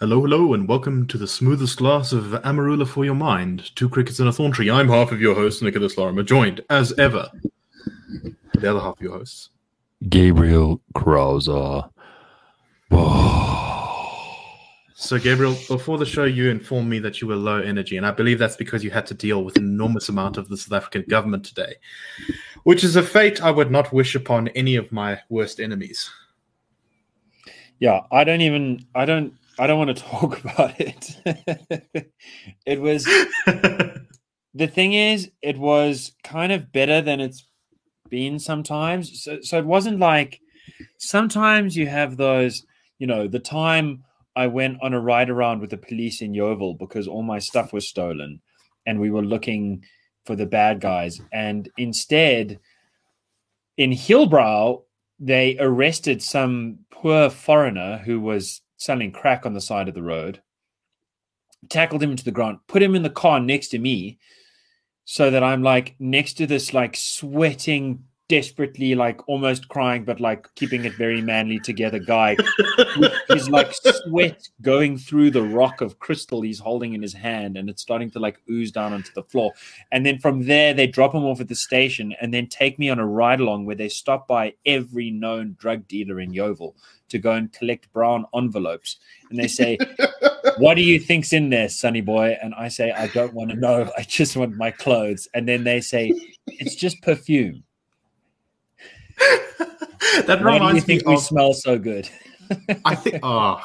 Hello, hello, and welcome to the smoothest glass of Amarula for your mind. Two crickets and a thorn tree. I'm half of your host, Nicholas Lorimer, joined, as ever, the other half of your hosts. Gabriel Krauser. So, Gabriel, before the show, you informed me that you were low energy, and I believe that's because you had to deal with an enormous amount of the South African government today, which is a fate I would not wish upon any of my worst enemies. Yeah, I don't even. I don't. I don't want to talk about it. it was the thing is, it was kind of better than it's been sometimes. So, so it wasn't like sometimes you have those, you know, the time I went on a ride around with the police in Yeoville because all my stuff was stolen and we were looking for the bad guys. And instead, in Hillbrow, they arrested some poor foreigner who was selling crack on the side of the road, tackled him into the ground, put him in the car next to me so that I'm like next to this like sweating desperately like almost crying but like keeping it very manly together guy. He's like sweat going through the rock of crystal he's holding in his hand and it's starting to like ooze down onto the floor. And then from there they drop him off at the station and then take me on a ride along where they stop by every known drug dealer in Yeoville to go and collect brown envelopes. And they say what do you think's in there sonny boy? And i say i don't want to know. I just want my clothes. And then they say it's just perfume that Why do you reminds me think we of. smell so good? I think. Oh,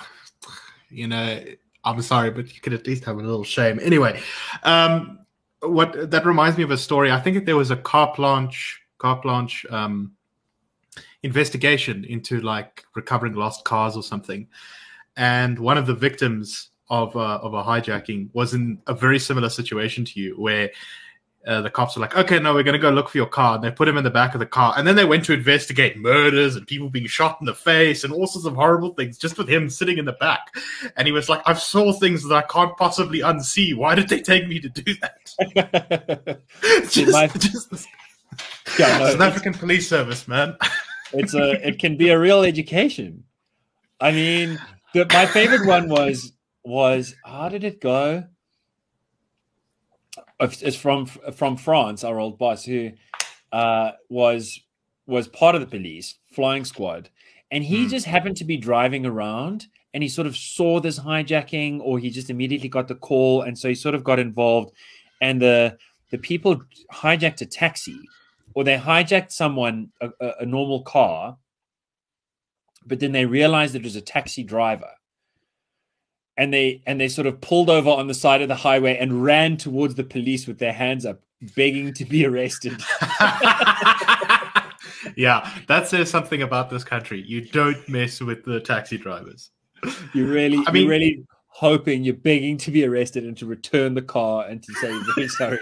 you know, I'm sorry, but you could at least have a little shame. Anyway, um, what that reminds me of a story. I think there was a Carte Blanche, Carte Blanche um, investigation into like recovering lost cars or something, and one of the victims of uh, of a hijacking was in a very similar situation to you, where uh, the cops were like, okay, no, we're going to go look for your car. And they put him in the back of the car. And then they went to investigate murders and people being shot in the face and all sorts of horrible things just with him sitting in the back. And he was like, I've saw things that I can't possibly unsee. Why did they take me to do that? just, my- just Yeah, no, South African police service, man. it's a it can be a real education. I mean, the, my favorite one was was how did it go? It's from from France, our old boss, who uh, was was part of the police flying squad, and he Hmm. just happened to be driving around, and he sort of saw this hijacking, or he just immediately got the call, and so he sort of got involved, and the the people hijacked a taxi, or they hijacked someone a, a, a normal car, but then they realized it was a taxi driver and they and they sort of pulled over on the side of the highway and ran towards the police with their hands up begging to be arrested. Yeah, that says something about this country. You don't mess with the taxi drivers. you're really I mean- really hoping you're begging to be arrested and to return the car and to say very sorry.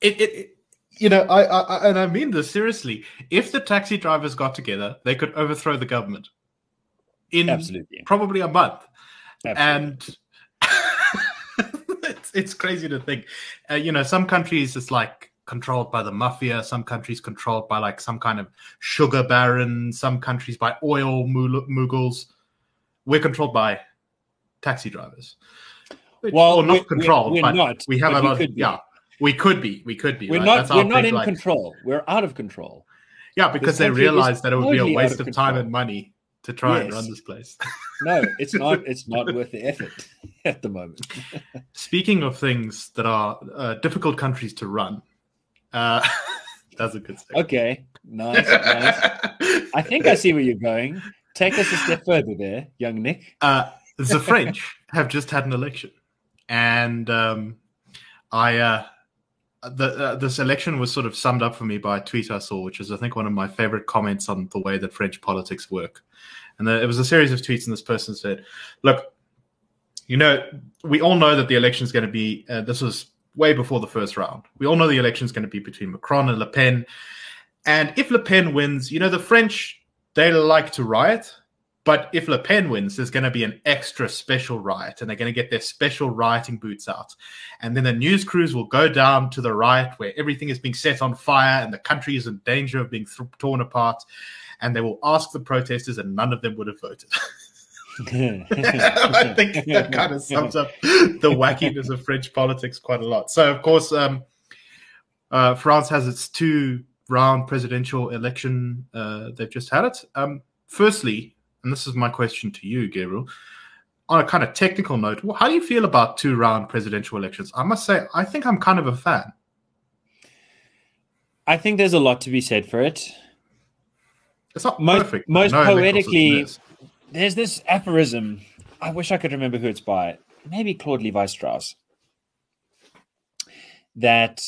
It, it, it- you know I, I I- and i mean this seriously. If the taxi drivers got together they could overthrow the government in absolutely, probably a month absolutely. and it's, it's crazy to think uh, you know some countries it's like controlled by the mafia some countries controlled by like some kind of sugar baron some countries by oil mul- muggles we're controlled by taxi drivers Which- well or not we're- we're- controlled we're, but not we have but a we lot could be. yeah we could be we could be we're right? not That's we're not big, in like- control we're out of control Yeah, because they realized that it would be a waste of of time and money to try and run this place. no it's not it's not worth the effort at the moment Speaking of things that are uh, difficult countries to run, uh, that's a good thing. okay nice nice I think I see where you're going. Take us a step further there, young Nick. Uh, the French have just had an election, and um, I uh, the uh, this election was sort of summed up for me by a tweet I saw, which is I think one of my favorite comments on the way that French politics work. And the, it was a series of tweets, and this person said, "Look, you know, we all know that the election is going to be. Uh, this was way before the first round. We all know the election is going to be between Macron and Le Pen, and if Le Pen wins, you know, the French they like to riot." But if Le Pen wins, there's going to be an extra special riot, and they're going to get their special rioting boots out. And then the news crews will go down to the riot where everything is being set on fire and the country is in danger of being th- torn apart. And they will ask the protesters, and none of them would have voted. I think that kind of sums up the wackiness of French politics quite a lot. So, of course, um, uh, France has its two round presidential election. Uh, they've just had it. Um, firstly, and this is my question to you, Gabriel, on a kind of technical note, how do you feel about two round presidential elections? I must say, I think I'm kind of a fan. I think there's a lot to be said for it. It's not most, perfect. Most No poetically, there's this aphorism. I wish I could remember who it's by. Maybe Claude Levi Strauss. That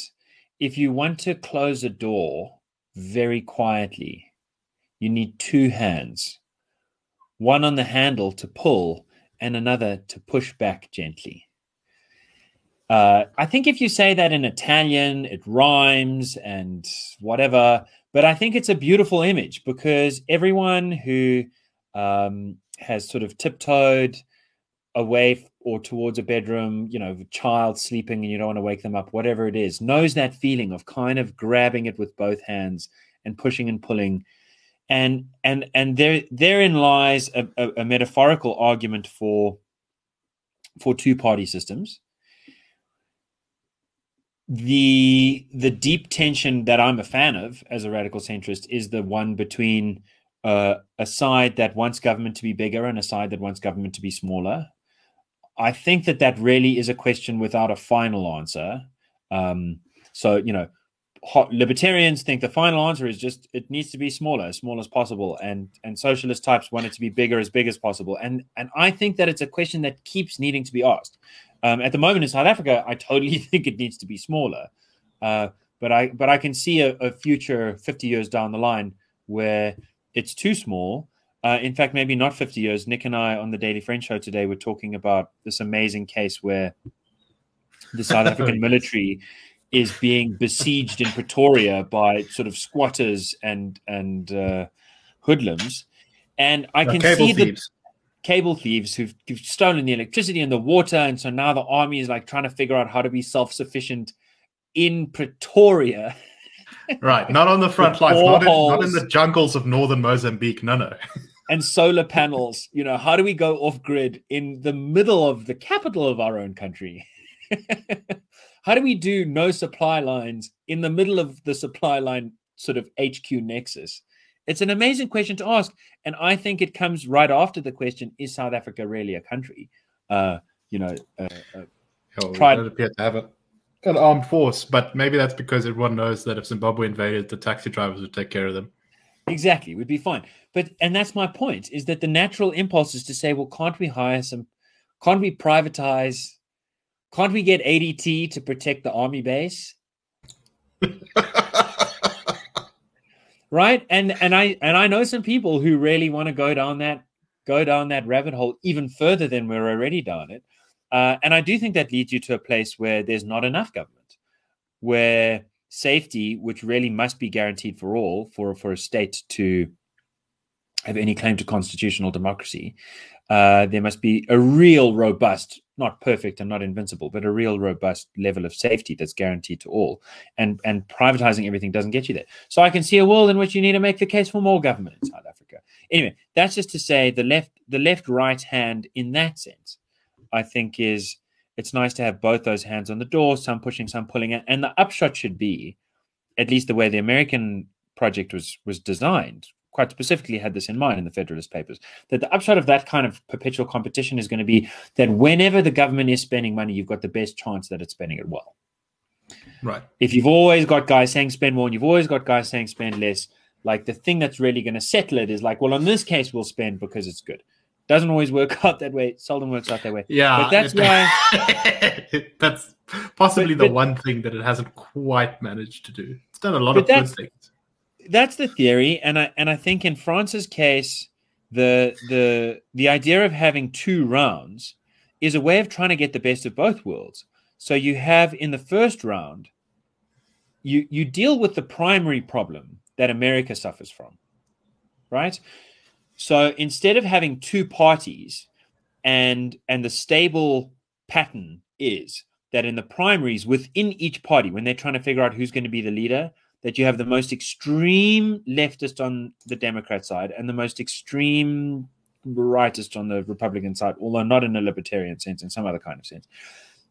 if you want to close a door very quietly, you need two hands one on the handle to pull, and another to push back gently. Uh, I think if you say that in Italian, it rhymes and whatever. But I think it's a beautiful image because everyone who um, has sort of tiptoed away or towards a bedroom, you know, a child sleeping and you don't want to wake them up, whatever it is, knows that feeling of kind of grabbing it with both hands and pushing and pulling. And and and there therein lies a, a, a metaphorical argument for for two party systems the the deep tension that I'm a fan of as a radical centrist is the one between uh, a side that wants government to be bigger and a side that wants government to be smaller. I think that that really is a question without a final answer. Um, so you know, libertarians think the final answer is just it needs to be smaller, as small as possible, and and socialist types want it to be bigger, as big as possible. And and I think that it's a question that keeps needing to be asked. Um, at the moment in South Africa, I totally think it needs to be smaller. Uh, but I but I can see a, a, future 50 years down the line where it's too small. Uh, in fact, maybe not 50 years. Nick and I on the Daily Friend show today were talking about this amazing case where the South African military is being besieged in Pretoria by sort of squatters and and uh, hoodlums, and I can see the thieves. Cable thieves who've, who've stolen the electricity and the water, and so now the army is like trying to figure out how to be self-sufficient in Pretoria. Right, not on the front lines, not in, not in the jungles of northern Mozambique. No, no. and solar panels. You know, how do we go off grid in the middle of the capital of our own country? how do we do no supply lines in the middle of the supply line sort of HQ nexus? It's an amazing question to ask. And I think it comes right after the question is South Africa really a country? Uh, you know, uh, uh, Hell, Tried- don't appear to have a, an armed force, but maybe that's because everyone knows that if Zimbabwe invaded, the taxi drivers would take care of them. Exactly, we'd be fine. But and that's my point is that the natural impulse is to say, well, can't we hire some? Can't we privatize? Can't we get ADT to protect the army base? Right? And and I and I know some people who really want to go down that go down that rabbit hole even further than we're already down it. Uh, and I do think that leads you to a place where there's not enough government, where safety, which really must be guaranteed for all, for for a state to have any claim to constitutional democracy, uh, there must be a real robust, not perfect and not invincible, but a real robust level of safety that's guaranteed to all. And and privatizing everything doesn't get you there. So I can see a world in which you need to make the case for more government in South Africa. Anyway, that's just to say the left the left right hand in that sense, I think is it's nice to have both those hands on the door, some pushing, some pulling. And the upshot should be, at least the way the American project was was designed, quite specifically had this in mind in the Federalist Papers, that the upshot of that kind of perpetual competition is going to be that whenever the government is spending money, you've got the best chance that it's spending it well. Right. If you've always got guys saying spend more and you've always got guys saying spend less, like the thing that's really going to settle it is like, well, in this case, we'll spend because it's good. Doesn't always work out that way. It seldom works out that way. Yeah, But that's why that's possibly But- the but- one thing that it hasn't quite managed to do. It's done a lot of good things. That's the theory and i and i think in france's case the the the idea of having two rounds is a way of trying to get the best of both worlds. So you have in the first round you you deal with the primary problem that america suffers from right? So instead of having two parties and and the stable pattern is that in the primaries within each party when they're trying to figure out who's going to be the leader that you have the most extreme leftist on the Democrat side and the most extreme rightist on the Republican side, although not in a libertarian sense, in some other kind of sense.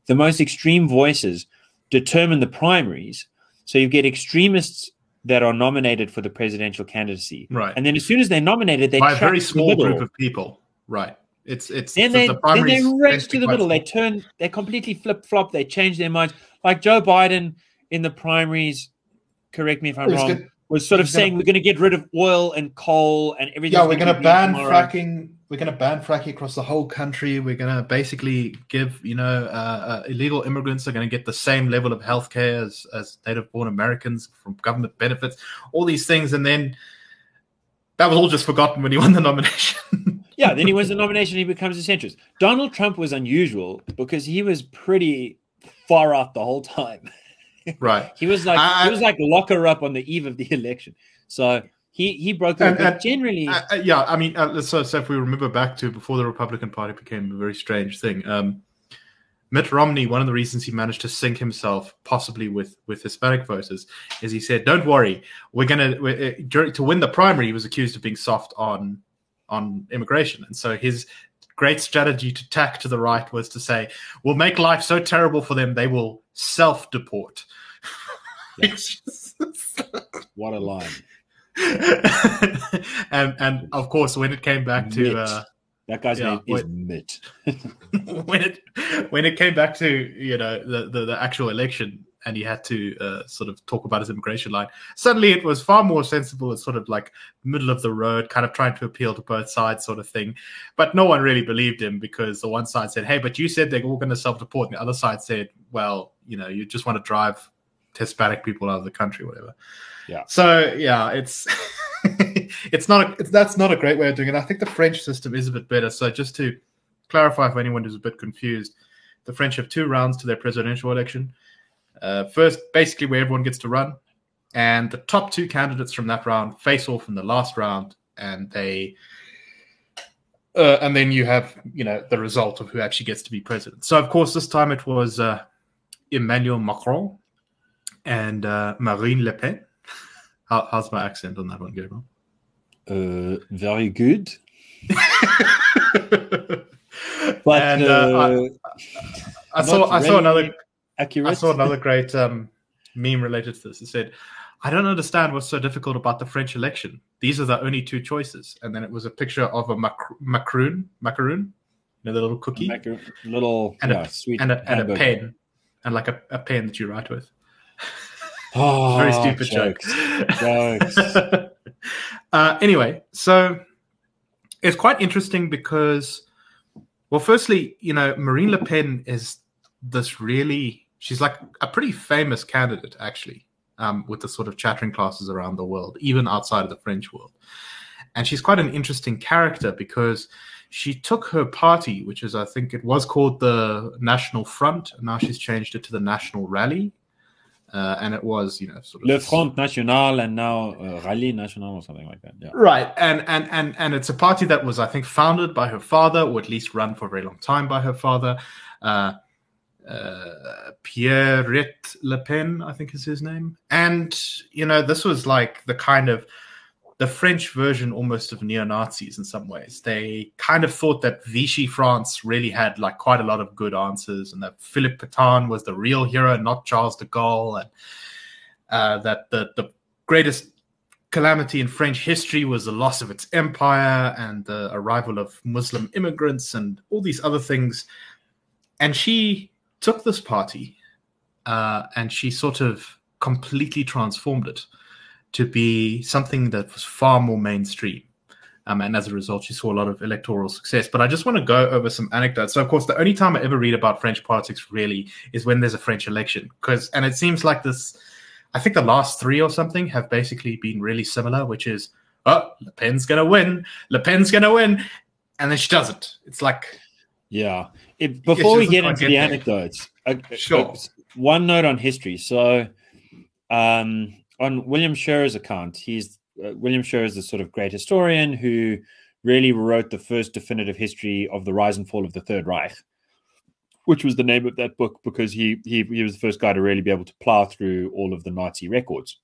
The most extreme voices determine the primaries. So you get extremists that are nominated for the presidential candidacy. Right. And then as soon as they're nominated, they by a very small group of people. Right. It's it's Then the- they the then they race to the middle. They turn they completely flip flop. They change their minds. Like Joe Biden in the primaries. Correct me if I'm wrong. gonna- was sort of gonna- saying we're going to get rid of oil and coal and everything. Yeah, we're going to ban fracking. We're going to ban fracking across the whole country. We're going to basically give, you know, uh, uh, illegal immigrants are going to get the same level of healthcare as as native-born Americans from government benefits. All these things, and then that was all just forgotten when he won the nomination. Yeah, then he wins the nomination. He becomes a centrist. Donald Trump was unusual because he was pretty far off the whole time. right. He was like I- he was like locker up on the eve of the election. So he he broke the And- and- generally Uh, uh, yeah, I mean, uh, so, so if we remember back to before the Republican Party became a very strange thing, um, Mitt Romney, one of the reasons he managed to sink himself, possibly with with Hispanic voters, is he said, "Don't worry, we're gonna we're, uh, during, to win the primary." He was accused of being soft on on immigration, and so his great strategy to tack to the right was to say, "We'll make life so terrible for them they will self deport." what a line. and and of course, when it came back to uh, That guy's Yeah, name is. Mitt. when it when it came back to you know the the, the actual election, and he had to uh, sort of talk about his immigration line, suddenly it was far more sensible and sort of like middle of the road, kind of trying to appeal to both sides, sort of thing. But no one really believed him because the one side said, "Hey, but you said they're all going to self-deport," and the other side said, "Well, you know, you just want to drive Hispanic people out of the country, whatever." Yeah. So yeah, it's it's not a, it's, that's not a great way of doing it. I think the French system is a bit better. So just to clarify for anyone who's a bit confused, the French have two rounds to their presidential election. Uh, first, basically where everyone gets to run, and the top two candidates from that round face off in the last round, and they. Uh, and then you have, you know, the result of who actually gets to be president. So, of course, this time it was uh, Emmanuel Macron and uh, Marine Le Pen. How, how's my accent on that one, Gabriel? Uh, very good. but and, uh, uh, I, I saw I saw another accurate. I saw another great um, meme related to this. It said, "I don't understand what's so difficult about the French election. These are the only two choices." And then it was a picture of a mac- macaroon, macaroon, you know, the little cookie, Like a little And a- sweet and a, and a pen, and like a, a pen that you write with. Oh, Very stupid jokes. joke. Jokes. uh, anyway, so it's quite interesting because, well, firstly, you know, Marine Le Pen is this really, she's like a pretty famous candidate, actually, um, with the sort of chattering classes around the world, even outside of the French world. And she's quite an interesting character because she took her party, which is, I think it was called the National Front, now she's changed it to the National Rally. Uh, and it was, you know, sort of Le Front National and now uh, Rally National or something like that. Yeah. Right, and and and and it's a party that was, I think, founded by her father, or at least run for a very long time by her father, uh, uh, Pierrette Le Pen, I think is his name. And you know, this was like the kind of the French version almost of neo Nazis in some ways. They kind of thought that Vichy France really had like quite a lot of good answers, and that Philippe Pétain was the real hero, not Charles de Gaulle, and uh, that the the greatest calamity in French history was the loss of its empire and the arrival of Muslim immigrants and all these other things. And she took this party uh, and she sort of completely transformed it to be something that was far more mainstream. Um, and as a result, she saw a lot of electoral success. But I just want to go over some anecdotes. So, of course, the only time I ever read about French politics really is when there's a French election. Because, and it seems like this I think the last three or something have basically been really similar, which is, oh, Le Pen's to win. Le Pen's to win. And then she doesn't. It's like, Yeah. If, before we get into get the there. anecdotes, uh, Sure. one note on history. So, um, on William Shirer's account, he's uh, William Scherer is the sort of great historian who really wrote the first definitive history of the rise and fall of the Third Reich, which was the name of that book because he he, he was the first guy to really be able to plow through all of the Nazi records,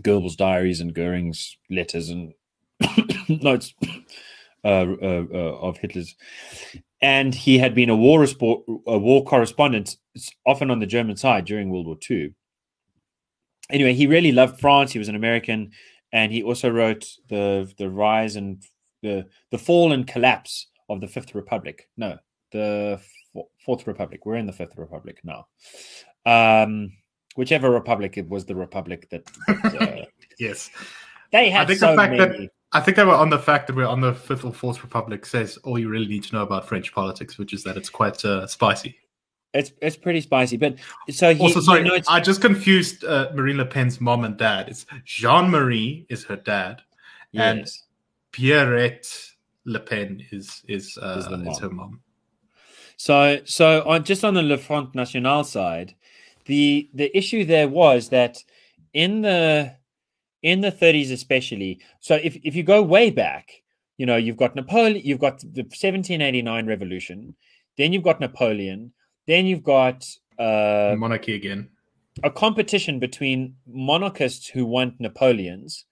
Goebbels' diaries and Goering's letters and notes. Uh, uh, uh, of Hitler's, and he had been a war resport, a war correspondent, often on the German side during World War II. Anyway, he really loved France. He was an American, and he also wrote the the rise and the the fall and collapse of the Fifth Republic. No, the Fourth Republic. We're in the Fifth Republic now. Um, whichever republic it was, the republic that. that uh, yes, they had I think so the fact many. that I think they were on the fact that we're on the Fifth or Fourth Republic says all you really need to know about French politics, which is that it's quite uh, spicy. It's it's pretty spicy, but so he, also, sorry, you know, I just confused uh, Marine Le Pen's mom and dad. It's Jean Marie is her dad, and yes. Pierrette Le Pen is is uh, Is is, her mom. So, so on just on the Le Front National side, the the issue there was that in the in the 30s especially. So if if you go way back, you know, you've got Napoleon, you've got the 1789 revolution, then you've got Napoleon, then you've got uh, Monarchy again. a competition between monarchists who want Napoleons,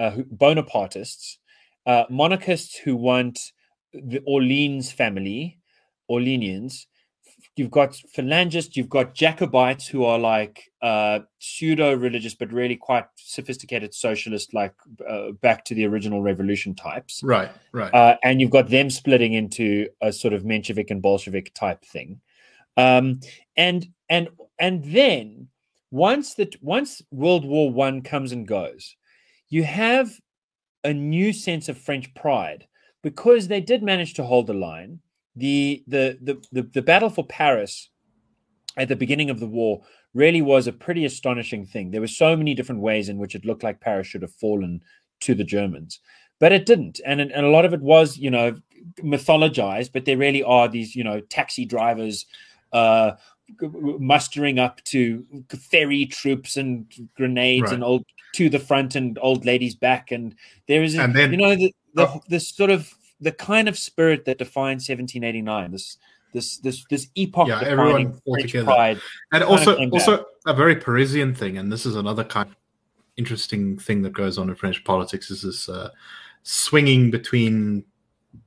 uh, who, Bonapartists, uh, monarchists who want the Orleans family, Orleanians. You've got phalangists, you've got Jacobites who are like uh, pseudo religious, but really quite sophisticated socialist, like uh, back to the original revolution types. Right, right. Uh, and you've got them splitting into a sort of Menshevik and Bolshevik type thing. Um, and and and then once that once World War One comes and goes, you have a new sense of French pride because they did manage to hold the line. The the the the, the battle for Paris at the beginning of the war really was a pretty astonishing thing. There were so many different ways in which it looked like Paris should have fallen to the Germans, but it didn't. And and a lot of it was, you know, mythologized. But there really are these, you know, taxi drivers. Uh, mustering up to ferry troops and grenades Right. and old to the front and old ladies back and there is And then- you know the, the Oh. this sort of the kind of spirit that defines 1789 this this this this epoch Yeah, everyone all French together. pride and also also a very Parisian thing, and this is another kind of interesting thing that goes on in French politics is this uh, swinging between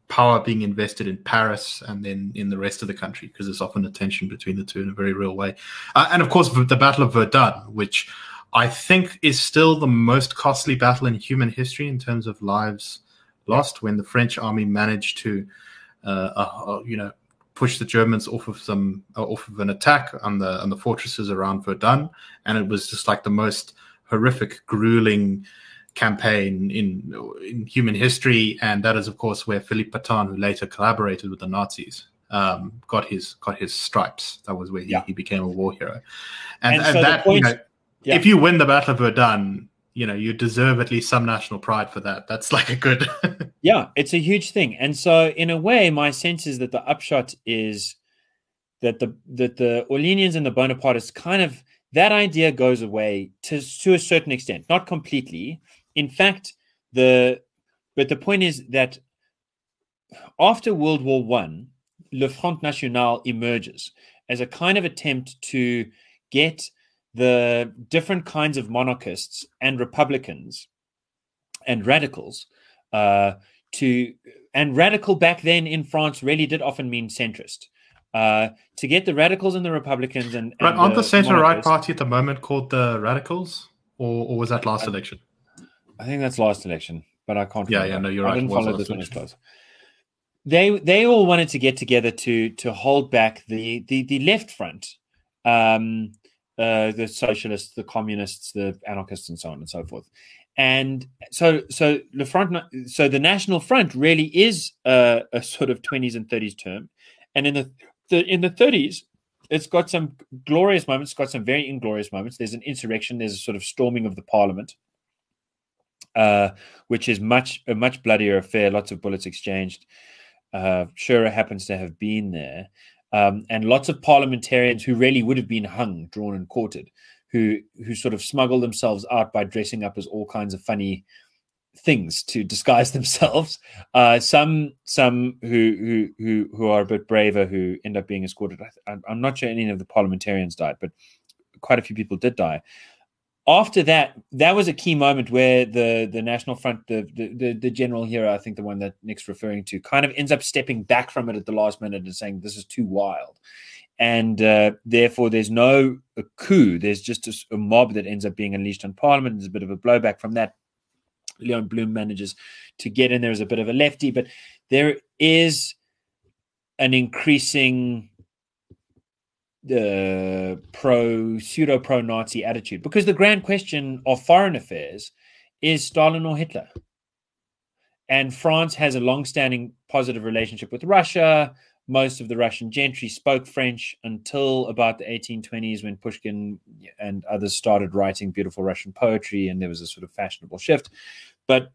power being invested in Paris and then in the rest of the country because there's often a tension between the two in a very real way. Uh, and of course, the Battle of Verdun, which I think is still the most costly battle in human history in terms of lives lost, when the French army managed to, uh, uh, you know, push the Germans off of some uh, off of an attack on the on the fortresses around Verdun, and it was just like the most horrific, grueling campaign in in human history, and that is of course where Philippe Pétain, who later collaborated with the Nazis, um, got his got his stripes. That was where he, Yeah. he became a war hero, and, And and, so that point- you know, Yeah. if you win the Battle of Verdun, you know you deserve at least some national pride for that. That's like a good. Yeah, it's a huge thing. And so in a way, my sense is that the upshot is that the that the Orleanians and the Bonapartists kind of that idea goes away to to a certain extent, not completely. In fact, the but the point is that after World War One, Le Front National emerges as a kind of attempt to get the different kinds of monarchists and republicans and radicals uh, to and radical back then in France really did often mean centrist. Uh, to get the radicals and the Republicans and, Right, aren't the centre right party at the moment called the Radicals, or, or was that last election? I think that's last election, but I can't. Yeah, yeah, no, you're I right, it didn't follow this one as close. They they all wanted to get together to to hold back the the the left front, um, uh, the socialists, the communists, the anarchists, and so on and so forth. And so so the front, so the National Front really is a, a sort of twenties and thirties term, and in the, the in the thirties. It's got some glorious moments. It's got some very inglorious moments. There's an insurrection. There's a sort of storming of the parliament uh, which is much a much bloodier affair. Lots of bullets exchanged. Uh, Shirer happens to have been there, um, and lots of parliamentarians who really would have been hung, drawn, and quartered, who who sort of smuggle themselves out by dressing up as all kinds of funny things to disguise themselves. Uh, some some who who who who are a bit braver who end up being escorted. I, I'm I'm not sure any of the parliamentarians died, but quite a few people did die. after that, that was a key moment where the the National Front, the, the the the general here, I think the one that Nick's referring to, kind of ends up stepping back from it at the last minute and saying this is too wild, and uh, therefore there's no a coup. There's just a, a, mob that ends up being unleashed on Parliament. There's a bit of a blowback from that. Leon Blum manages to get in there as a bit of a lefty, but there is an increasing the pro pseudo pro Nazi attitude because the grand question of foreign affairs is Stalin or Hitler. And France has a long-standing positive relationship with Russia. Most of the Russian gentry spoke French until about the 1820s when Pushkin and others started writing beautiful Russian poetry, and there was a sort of fashionable shift. But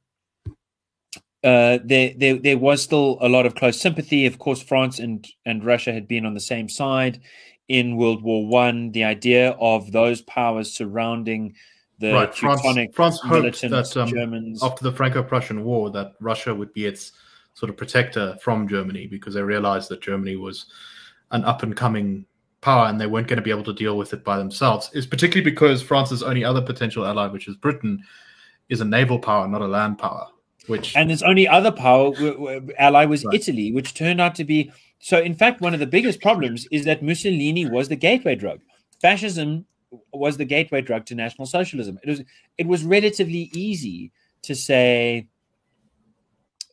uh, there, there, there was still a lot of close sympathy. Of course, France and, and Russia had been on the same side in World War One. The idea of those powers surrounding the right. France, France hoped that um, Germans after the Franco-Prussian War that Russia would be its sort of protector from Germany because they realized that Germany was an up and coming power and they weren't going to be able to deal with it by themselves. Is particularly because France's only other potential ally, which is Britain, is a naval power, not a land power. Which and its only other power ally was right. Italy, which turned out to be so, in fact, one of the biggest problems is that Mussolini was the gateway drug. Fascism was the gateway drug to National Socialism. It was it was relatively easy to say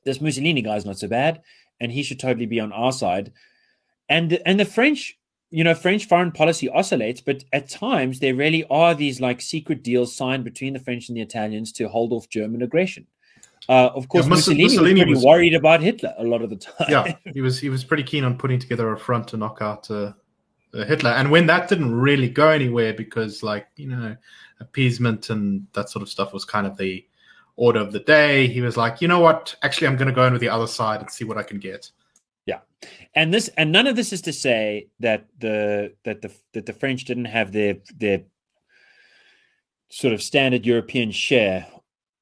this Mussolini guy's not so bad, and he should totally be on our side. And and the French, you know, French foreign policy oscillates, but at times there really are these like secret deals signed between the French and the Italians to hold off German aggression. Uh, of course, yeah, Mussolini, Mussolini, was pretty was, worried about Hitler a lot of the time. Yeah, he was he was pretty keen on putting together a front to knock out uh, uh, Hitler. And when that didn't really go anywhere because, like you know, appeasement and that sort of stuff was kind of the order of the day, he was like, you know what? Actually, I'm going to go in with the other side and see what I can get. Yeah, and this and none of this is to say that the that the that the French didn't have their their sort of standard European share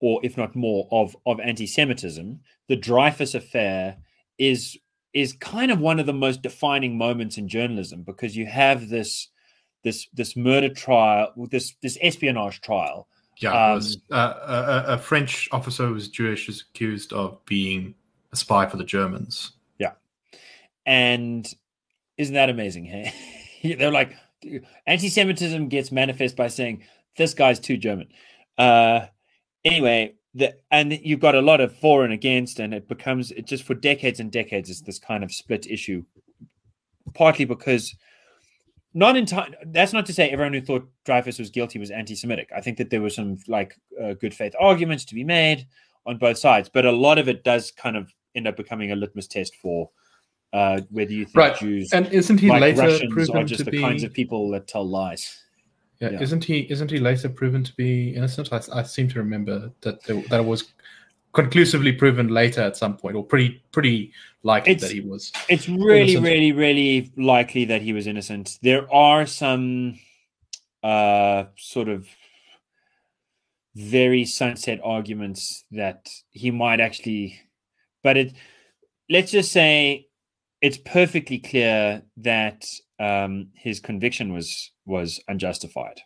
or if not more, of of anti-Semitism, the Dreyfus affair is is kind of one of the most defining moments in journalism because you have this this this murder trial, this this espionage trial. Yeah, um, was, uh, a, a, French officer who was Jewish is accused of being a spy for the Germans. Yeah, and isn't that amazing? Hey, they're like anti-Semitism gets manifest by saying this guy's too German. Uh, anyway, the, and you've got a lot of for and against, and it becomes it just for decades and decades is this kind of split issue. Partly because not in time. That's not to say everyone who thought Dreyfus was guilty was anti-Semitic. I think that there were some like uh, good faith arguments to be made on both sides, but a lot of it does kind of end up becoming a litmus test for uh, whether you think right. Jews and isn't he like later Russians proven are just to the be... kinds of people that tell lies. Yeah. yeah. isn't he? Isn't he later proven to be innocent? I, I seem to remember that there, that it was conclusively proven later at some point, or pretty pretty likely it's, that he was. It's really, innocent. really, really likely that he was innocent. There are some uh, sort of very sunset arguments that he might actually, but it. Let's just say it's perfectly clear that um, his conviction was was unjustified.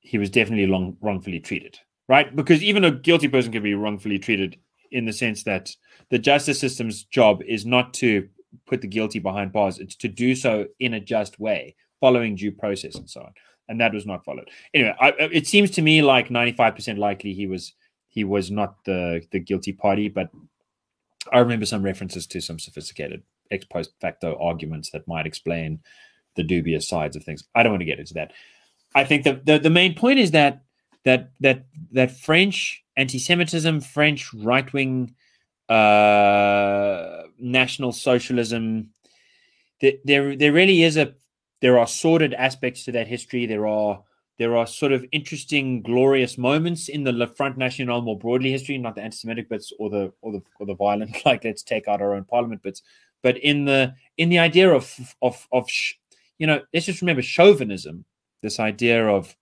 He was definitely long, wrongfully treated, right? Because even a guilty person can be wrongfully treated in the sense that the justice system's job is not to put the guilty behind bars; it's to do so in a just way, following due process and so on. And that was not followed. Anyway, I, uh, it seems to me like ninety-five percent likely he was he was not the the guilty party, but I remember some references to some sophisticated ex post facto arguments that might explain the dubious sides of things. I don't want to get into that. I think the, the main point is that that that that French anti-Semitism, French right-wing uh, national socialism, there, there really is a there are sordid aspects to that history. There are there are sort of interesting, glorious moments in the Front National more broadly history, not the anti-Semitic bits or the or the or the violent, like let's take out our own parliament bits, but in the in the idea of of of you know let's just remember chauvinism this idea of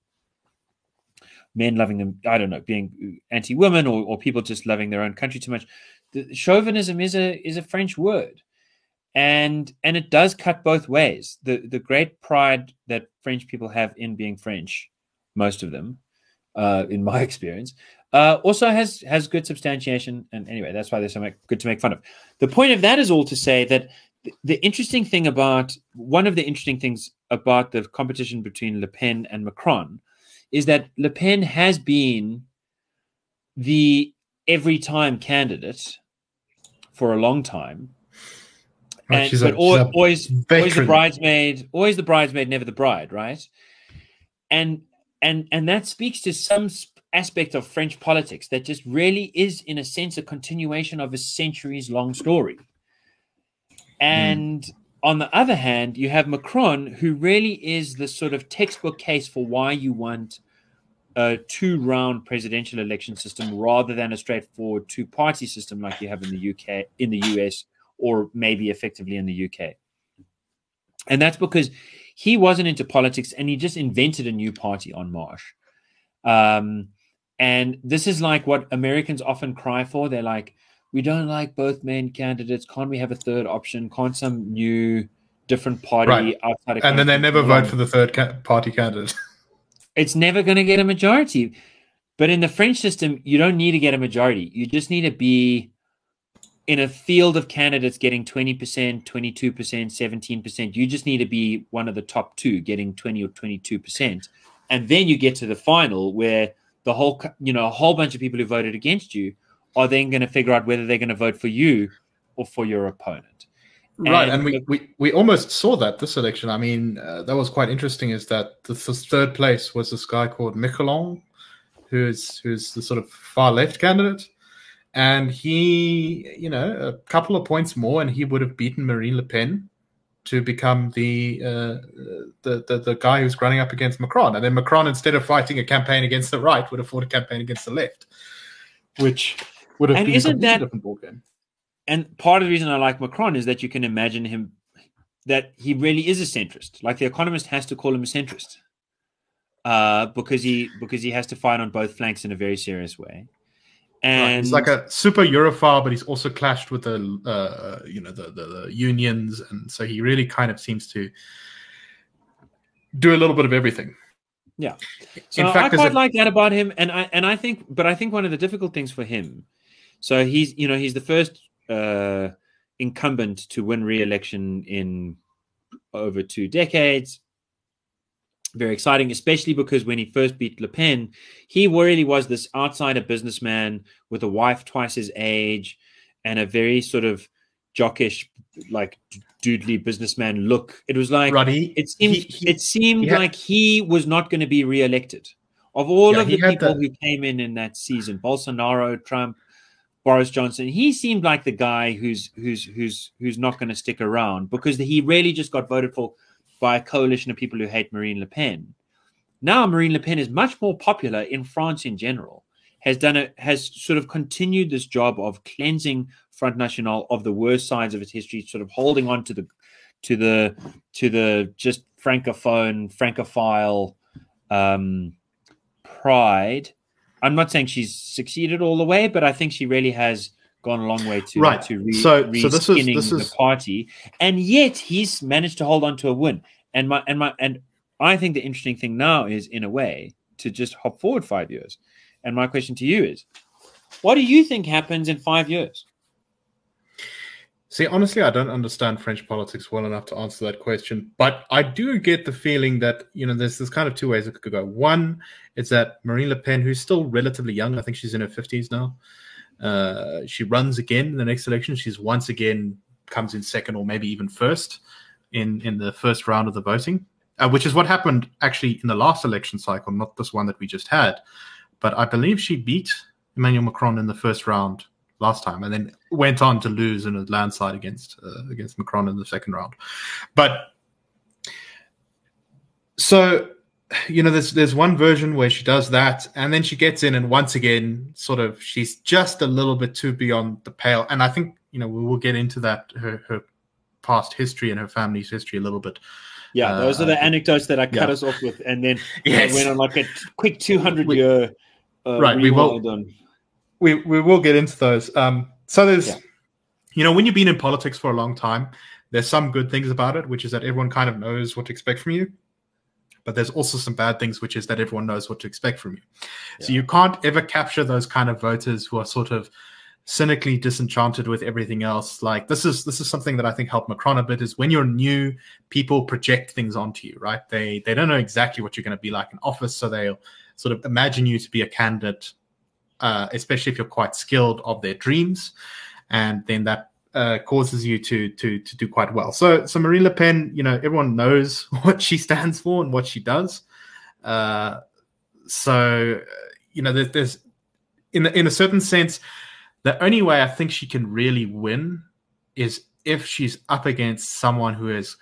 men loving them i don't know being anti-women or, or people just loving their own country too much the, chauvinism is a is a french word and and it does cut both ways the the great pride that french people have in being french most of them, uh, in my experience. Uh, also has has good substantiation, and anyway, that's why they're so good to make fun of. The point of that is all to say that the interesting thing about one of the interesting things about the competition between Le Pen and Macron is that Le Pen has been the every time candidate for a long time. Right, and she's but a- al- she's a always, always the bridesmaid, always the bridesmaid, never the bride, right? And and and that speaks to some aspect of French politics that just really is, in a sense, a continuation of a centuries long story. Hmm. And on the other hand, you have Macron, who really is the sort of textbook case for why you want a two round presidential election system rather than a straightforward two party system like you have in the UK, in the US, or maybe effectively in the UK. And that's because he wasn't into politics and he just invented a new party En Marche. Um, and this is like what Americans often cry for. They're like, we don't like both main candidates. Can't we have a third option? Can't some new different party Right. outside of and then they never vote for the third ca- party candidate. it's never going to get a majority. But in the French system, you don't need to get a majority. You just need to be in a field of candidates getting 20%, 22%, 17%. You just need to be one of the top two getting 20 or 22%. And then you get to the final where the whole, you know, a whole bunch of people who voted against you are then going to figure out whether they're going to vote for you or for your opponent. right, And- and we, we, we almost saw that this election. I mean, uh, that was quite interesting. Is that the, the third place was this guy called Mélenchon, who's who's the sort of far left candidate, and he, you know, a couple of points more, and he would have beaten Marine Le Pen to become the uh, the, the the guy who's running up against Macron, and then Macron, instead of fighting a campaign against the right, would have fought a campaign against the left, which would have And been isn't a that- different ballgame. and part of the reason I like Macron is that you can imagine him that he really is a centrist. Like the Economist has to call him a centrist, uh, because he because he has to fight on both flanks in a very serious way. Right, And he's like a super Europhile, but he's also clashed with the uh, you know the, the the unions, and so he really kind of seems to do a little bit of everything. Yeah. So In fact, I there's quite a- like that about him, and I and I think, but I think one of the difficult things for him. So he's you know he's the first uh, incumbent to win re-election in over two decades. Very exciting, especially because when he first beat Le Pen, he really was this outsider businessman with a wife twice his age and a very sort of jockish, like doodly businessman look. It was like Roddy, it seemed he- he- it seemed he had- like he was not going to be re-elected. Of all Yeah, of the people the- who came in in that season, Bolsonaro, Trump, Boris Johnson, he seemed like the guy who's who's who's who's not going to stick around because he really just got voted for by a coalition of people who hate Marine Le Pen. Now Marine Le Pen is much more popular in France in general. Has done it has sort of continued this job of cleansing Front National of the worst sides of its history, sort of holding on to the to the to the just francophone, francophile um, pride. I'm not saying she's succeeded all the way, but I think she really has gone a long way to Right. to re, So- so this is- this is- the party, and yet he's managed to hold on to a win. And my and my and I think the interesting thing now is, in a way, to just hop forward five years. And my question to you is, what do you think happens in five years? See, honestly, I don't understand French politics well enough to answer that question, but I do get the feeling that you know there's there's kind of two ways it could go. One is that Marine Le Pen, who's still relatively young, I think she's in her fifties now, uh, she runs again in the next election. She's once again comes in second or maybe even first in in the first round of the voting, uh, which is what happened actually in the last election cycle, not this one that we just had. But I believe she beat Emmanuel Macron in the first round last time, and then went on to lose in a landslide against uh, against Macron in the second round. But so you know, there's there's one version where she does that, and then she gets in, and once again, sort of, she's just a little bit too beyond the pale. And I think you know we will get into that her her past history and her family's history a little bit. Yeah, Uh, those are the anecdotes that I cut yeah. us off with, and then Yes. Went on like a quick 200 We- year uh, Right, we will- on. We we will get into those. Um, so there's, Yeah. you know, when you've been in politics for a long time, there's some good things about it, which is that everyone kind of knows what to expect from you. but there's also some bad things, which is that everyone knows what to expect from you. Yeah. So you can't ever capture those kind of voters who are sort of cynically disenchanted with everything else. Like this is this is something that I think helped Macron a bit. Is when you're new, people project things onto you, right? They they don't know exactly what you're going to be like in office, so they'll sort of imagine you to be a candidate, uh, especially if you're quite skilled of their dreams, and then that uh, causes you to to to do quite well. So so Marine Le Pen, you know, everyone knows what she stands for and what she does. Uh, so you know, there's, there's in in a certain sense the only way I think she can really win is if she's up against someone who has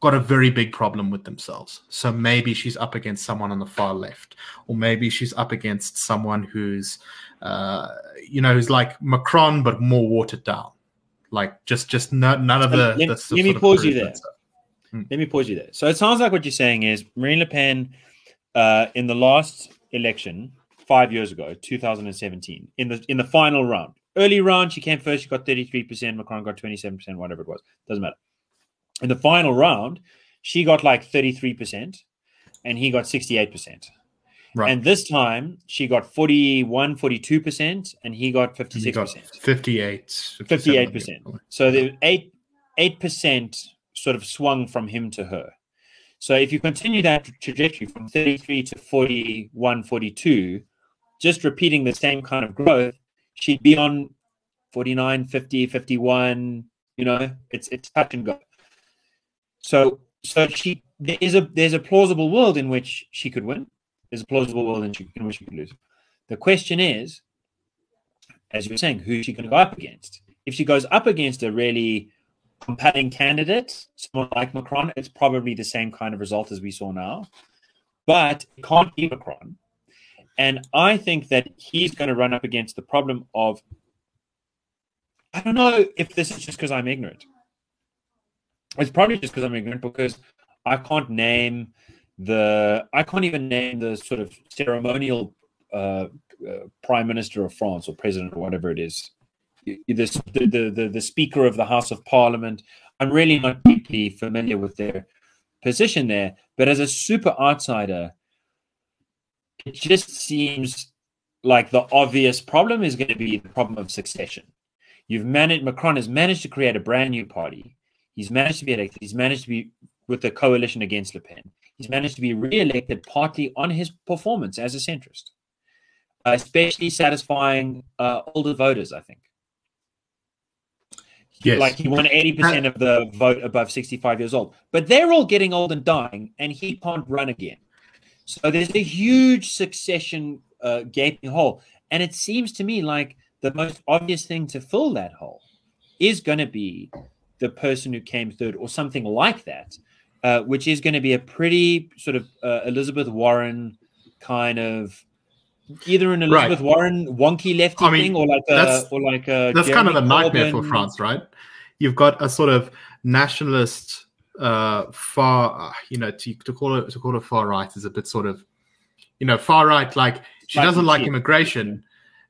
got a very big problem with themselves. So maybe she's up against someone on the far left, or maybe she's up against someone who's, uh, you know, who's like Macron but more watered down. Like just, just no, none of the. Let, the let me pause you there. Hmm. Let me pause you there. So it sounds like what you're saying is Marine Le Pen, uh, in the last election, five years ago, 2017, in the in the final round. Early round, she came first. She got 33%. Macron got 27%, whatever it was. Doesn't matter. In the final round, she got like 33%, and he got 68%. Right. And this time, she got 41, 42%, and he got 56%. Got 58. 58%. So the 8 8% sort of swung from him to her. So if you continue that trajectory from 33 to 41, 42, just repeating the same kind of growth, she'd be on 49, 50, 51, you know, it's it's touch and go. So so she there is a there's a plausible world in which she could win. There's a plausible world in, in which she could lose. The question is, as you were saying, who's she going to go up against? If she goes up against a really compelling candidate, someone like Macron, it's probably the same kind of result as we saw now. But it can't be Macron and I think that he's going to run up against the problem of I don't know if this is just because I'm ignorant. It's probably just because I'm ignorant because I can't name the I can't even name the sort of ceremonial uh, uh, prime minister of France or president or whatever it is. The, the, the, the speaker of the House of Parliament. I'm really not deeply familiar with their position there, but as a super outsider, it just seems like the obvious problem is going to be the problem of succession. You've managed Macron has managed to create a brand new party. He's managed to be elected. He's managed to be with the coalition against Le Pen. He's managed to be re-elected partly on his performance as a centrist, uh, especially satisfying uh, older voters. I think. Yes. Like he won 80% of the vote above 65 years old. But they're all getting old and dying, and he can't run again. So there's a huge succession uh, gaping hole. And it seems to me like the most obvious thing to fill that hole is going to be the person who came third or something like that, uh, which is going to be a pretty sort of uh, Elizabeth Warren kind of either an Elizabeth right. Warren wonky lefty I mean, thing or like a or like a that's Jeremy kind of a nightmare Corbyn. for France, right? You've got a sort of nationalist uh, far, you know, to, to call it to call it far right is a bit sort of, you know, far right. Like she doesn't like immigration,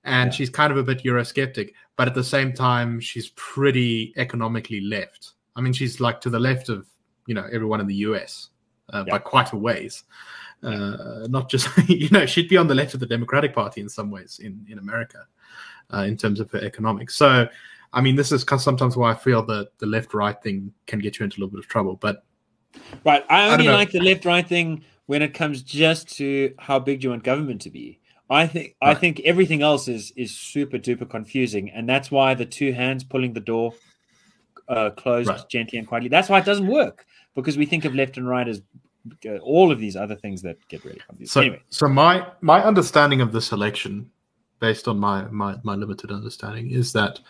and yeah. she's kind of a bit Eurosceptic, but at the same time, she's pretty economically left. I mean, she's like to the left of you know everyone in the US uh, yeah. by quite a ways. Uh, not just you know she'd be on the left of the Democratic Party in some ways in in America, uh, in terms of her economics. So I mean, this is sometimes why I feel that the left right thing can get you into a little bit of trouble. But right, I only I like the left right thing when it comes just to how big do you want government to be. I think right. I think everything else is is super duper confusing, and that's why the two hands pulling the door uh, closed right. gently and quietly. That's why it doesn't work because we think of left and right as uh, all of these other things that get really confusing. So, anyway. so my my understanding of this election, based on my my, my limited understanding, is that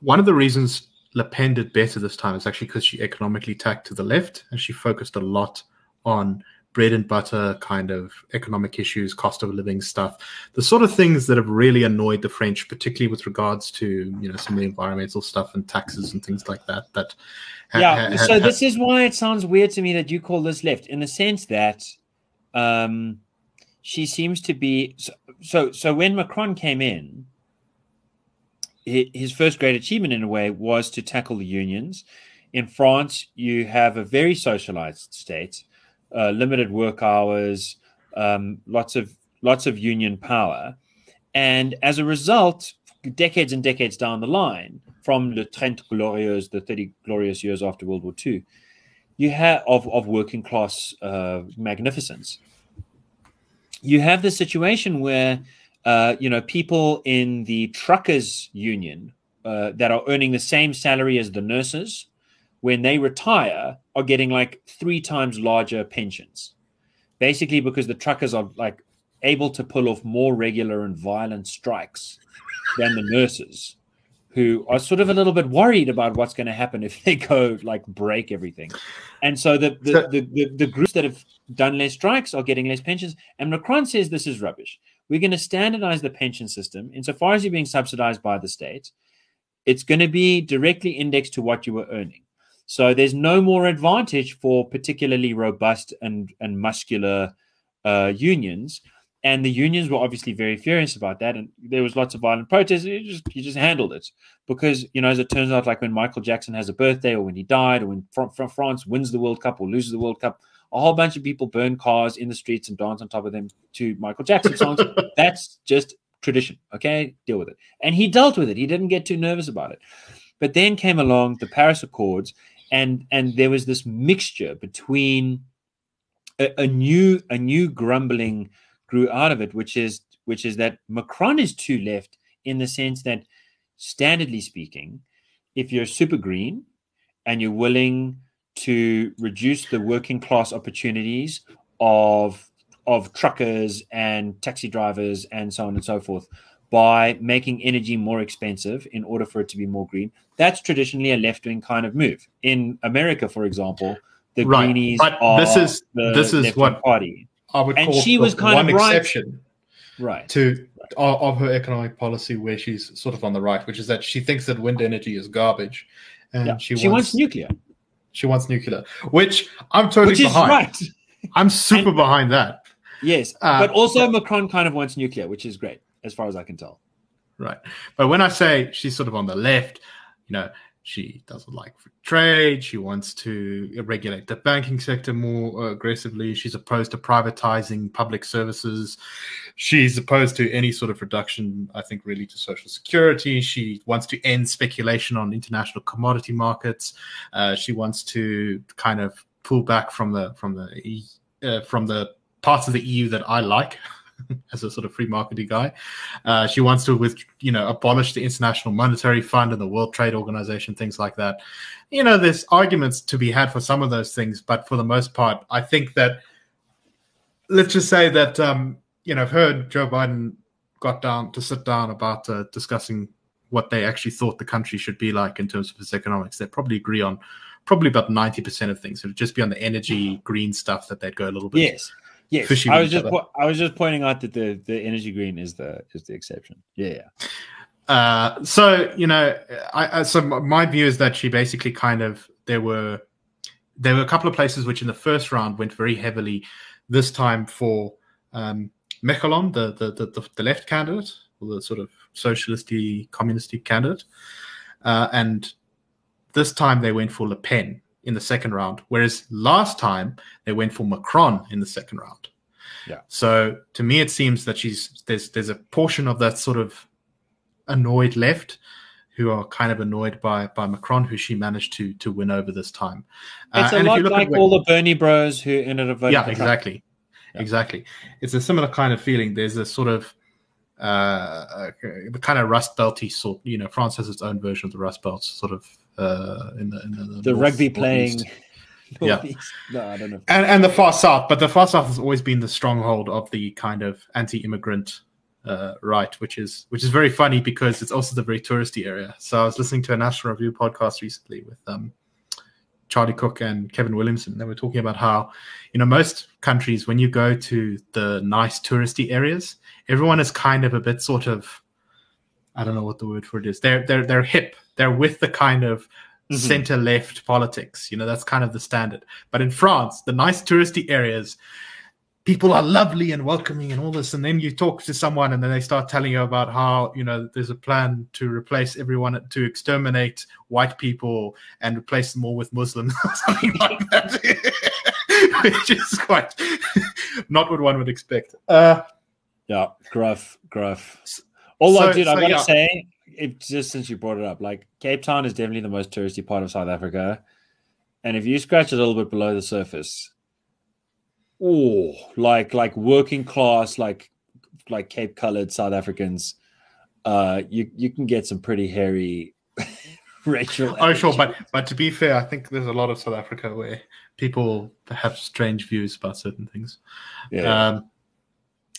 one of the reasons Le Pen did better this time is actually because she economically tacked to the left and she focused a lot on bread and butter kind of economic issues, cost of living stuff, the sort of things that have really annoyed the French, particularly with regards to you know some of the environmental stuff and taxes and things like that. That ha- yeah. Ha- so ha- this is why it sounds weird to me that you call this left, in the sense that um, she seems to be so. So, so when Macron came in, his first great achievement in a way was to tackle the unions In France, you have a very socialized state, uh, limited work hours, um, lots of lots of union power, and as a result, decades and decades down the line, from the Trente Glorieuses, the thirty glorious years after World War II, you have of of working class uh, magnificence. You have the situation where uh, you know people in the truckers union uh, that are earning the same salary as the nurses when they retire are getting like three times larger pensions. Basically because the truckers are like able to pull off more regular and violent strikes than the nurses who are sort of a little bit worried about what's going to happen if they go like break everything. And so the the, the, the, the groups that have done less strikes are getting less pensions. And macron says this is rubbish. We're going to standardize the pension system insofar as you're being subsidized by the state. It's going to be directly indexed to what you were earning. So there's no more advantage for particularly robust and, and muscular uh, unions. And the unions were obviously very furious about that. And there was lots of violent protests. You just, you just handled it. Because, you know, as it turns out, like when Michael Jackson has a birthday or when he died or when Fr- France wins the World Cup or loses the World Cup, a whole bunch of people burn cars in the streets and dance on top of them to Michael Jackson songs. That's just tradition. Okay, deal with it. And he dealt with it. He didn't get too nervous about it. But then came along the Paris Accords, and and there was this mixture between a, a new a new grumbling grew out of it, which is which is that Macron is too left in the sense that, standardly speaking, if you're super green and you're willing to reduce the working class opportunities of of truckers and taxi drivers and so on and so forth by making energy more expensive in order for it to be more green. That's traditionally a left wing kind of move. In America, for example, the right. Greenies but this is this is what party. I would and she was kind one of right. exception, right, to of, of her economic policy where she's sort of on the right, which is that she thinks that wind energy is garbage, and yeah. she, she wants, wants, nuclear. She wants nuclear, which I'm totally which behind. Right. I'm super and, behind that. Yes, uh, but also Macron kind of wants nuclear, which is great as far as I can tell. Right, but when I say she's sort of on the left, you know, she doesn't like free trade. She wants to regulate the banking sector more aggressively. She's opposed to privatizing public services. She's opposed to any sort of reduction, I think, really to social security. She wants to end speculation on international commodity markets. Uh, she wants to kind of pull back from the from the uh, from the parts of the EU that I like as a sort of free marketing guy. Uh, she wants to with you know abolish the International Monetary Fund and the World Trade Organization, things like that. You know, there's arguments to be had for some of those things, but for the most part, I think that let's just say that um, you know, I've heard Joe Biden got down to sit down about uh, discussing what they actually thought the country should be like in terms of its economics. They probably agree on probably about 90% of things. It would just be on the energy green stuff that they'd go a little bit yes. Yes, I was just po- I was just pointing out that the the energy green is the is the exception. Yeah. Uh, so you know, I, so my view is that she basically kind of there were there were a couple of places which in the first round went very heavily. This time for um, Mélenchon, the, the the the left candidate, or the sort of socialisty communisty candidate, uh, and this time they went for Le Pen, in the second round, whereas last time they went for Macron in the second round. Yeah. So to me, it seems that she's there's there's a portion of that sort of annoyed left who are kind of annoyed by by Macron, who she managed to to win over this time. Uh, it's uh, a lot like all the Bernie Bros who ended up voting. Yeah, exactly, yeah. exactly. It's a similar kind of feeling. There's a sort of uh, the kind of Rust Belty sort. You know, France has its own version of the Rust Belt, sort of uh, in the, in the, the north, rugby playing. Yeah, no, I don't know. And and the far south, but the far south has always been the stronghold of the kind of anti-immigrant uh, right, which is which is very funny because it's also the very touristy area. So I was listening to a National Review podcast recently with um, Charlie Cook and Kevin Williamson. They were talking about how, you know, most countries when you go to the nice touristy areas, everyone is kind of a bit sort of, I don't know what the word for it is. They're they're they're hip they're with the kind of mm-hmm. center left politics. You know, that's kind of the standard. But in France, the nice touristy areas, people are lovely and welcoming and all this and then you talk to someone and then they start telling you about how you know there's a plan to replace everyone to exterminate white people and replace them all with muslims or something like that. Which is quite not what one would expect. Uh, yeah gruff gruff. Although So- dude i so, gotta yeah. say it, just since you brought it up like cape town is definitely the most touristy part of south africa. And if you scratch a little bit below the surface oh like like working class like like cape colored south africans uh you you can get some pretty hairy racial oh sure but but to be fair i think there's a lot of south africa where people have strange views about certain things. Yeah. Um,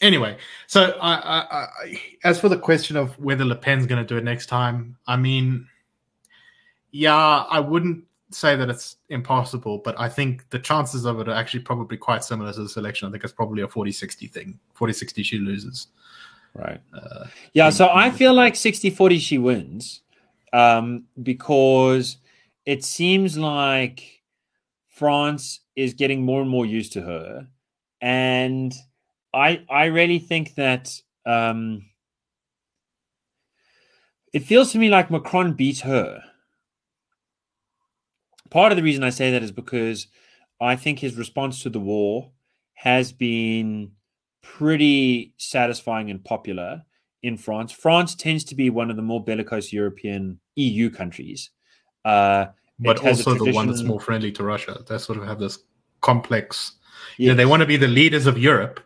anyway, so I, I, I, as for the question of whether Le Pen's going to do it next time, I mean, yeah, I wouldn't say that it's impossible, but I think the chances of it are actually probably quite similar to this election. I think it's probably a 40 60 thing. 40 60 she loses. right Uh, Yeah, so I feel like 60 40 she wins um, because it seems like France is getting more and more used to her. And I I really think that um, it feels to me like Macron beat her. Part of the reason I say that is because I think his response to the war has been pretty satisfying and popular in France. France tends to be one of the more bellicose European EU countries. Uh, but also the one that's more friendly to Russia. They sort of have this complex. yes, You know, they want to be the leaders of Europe,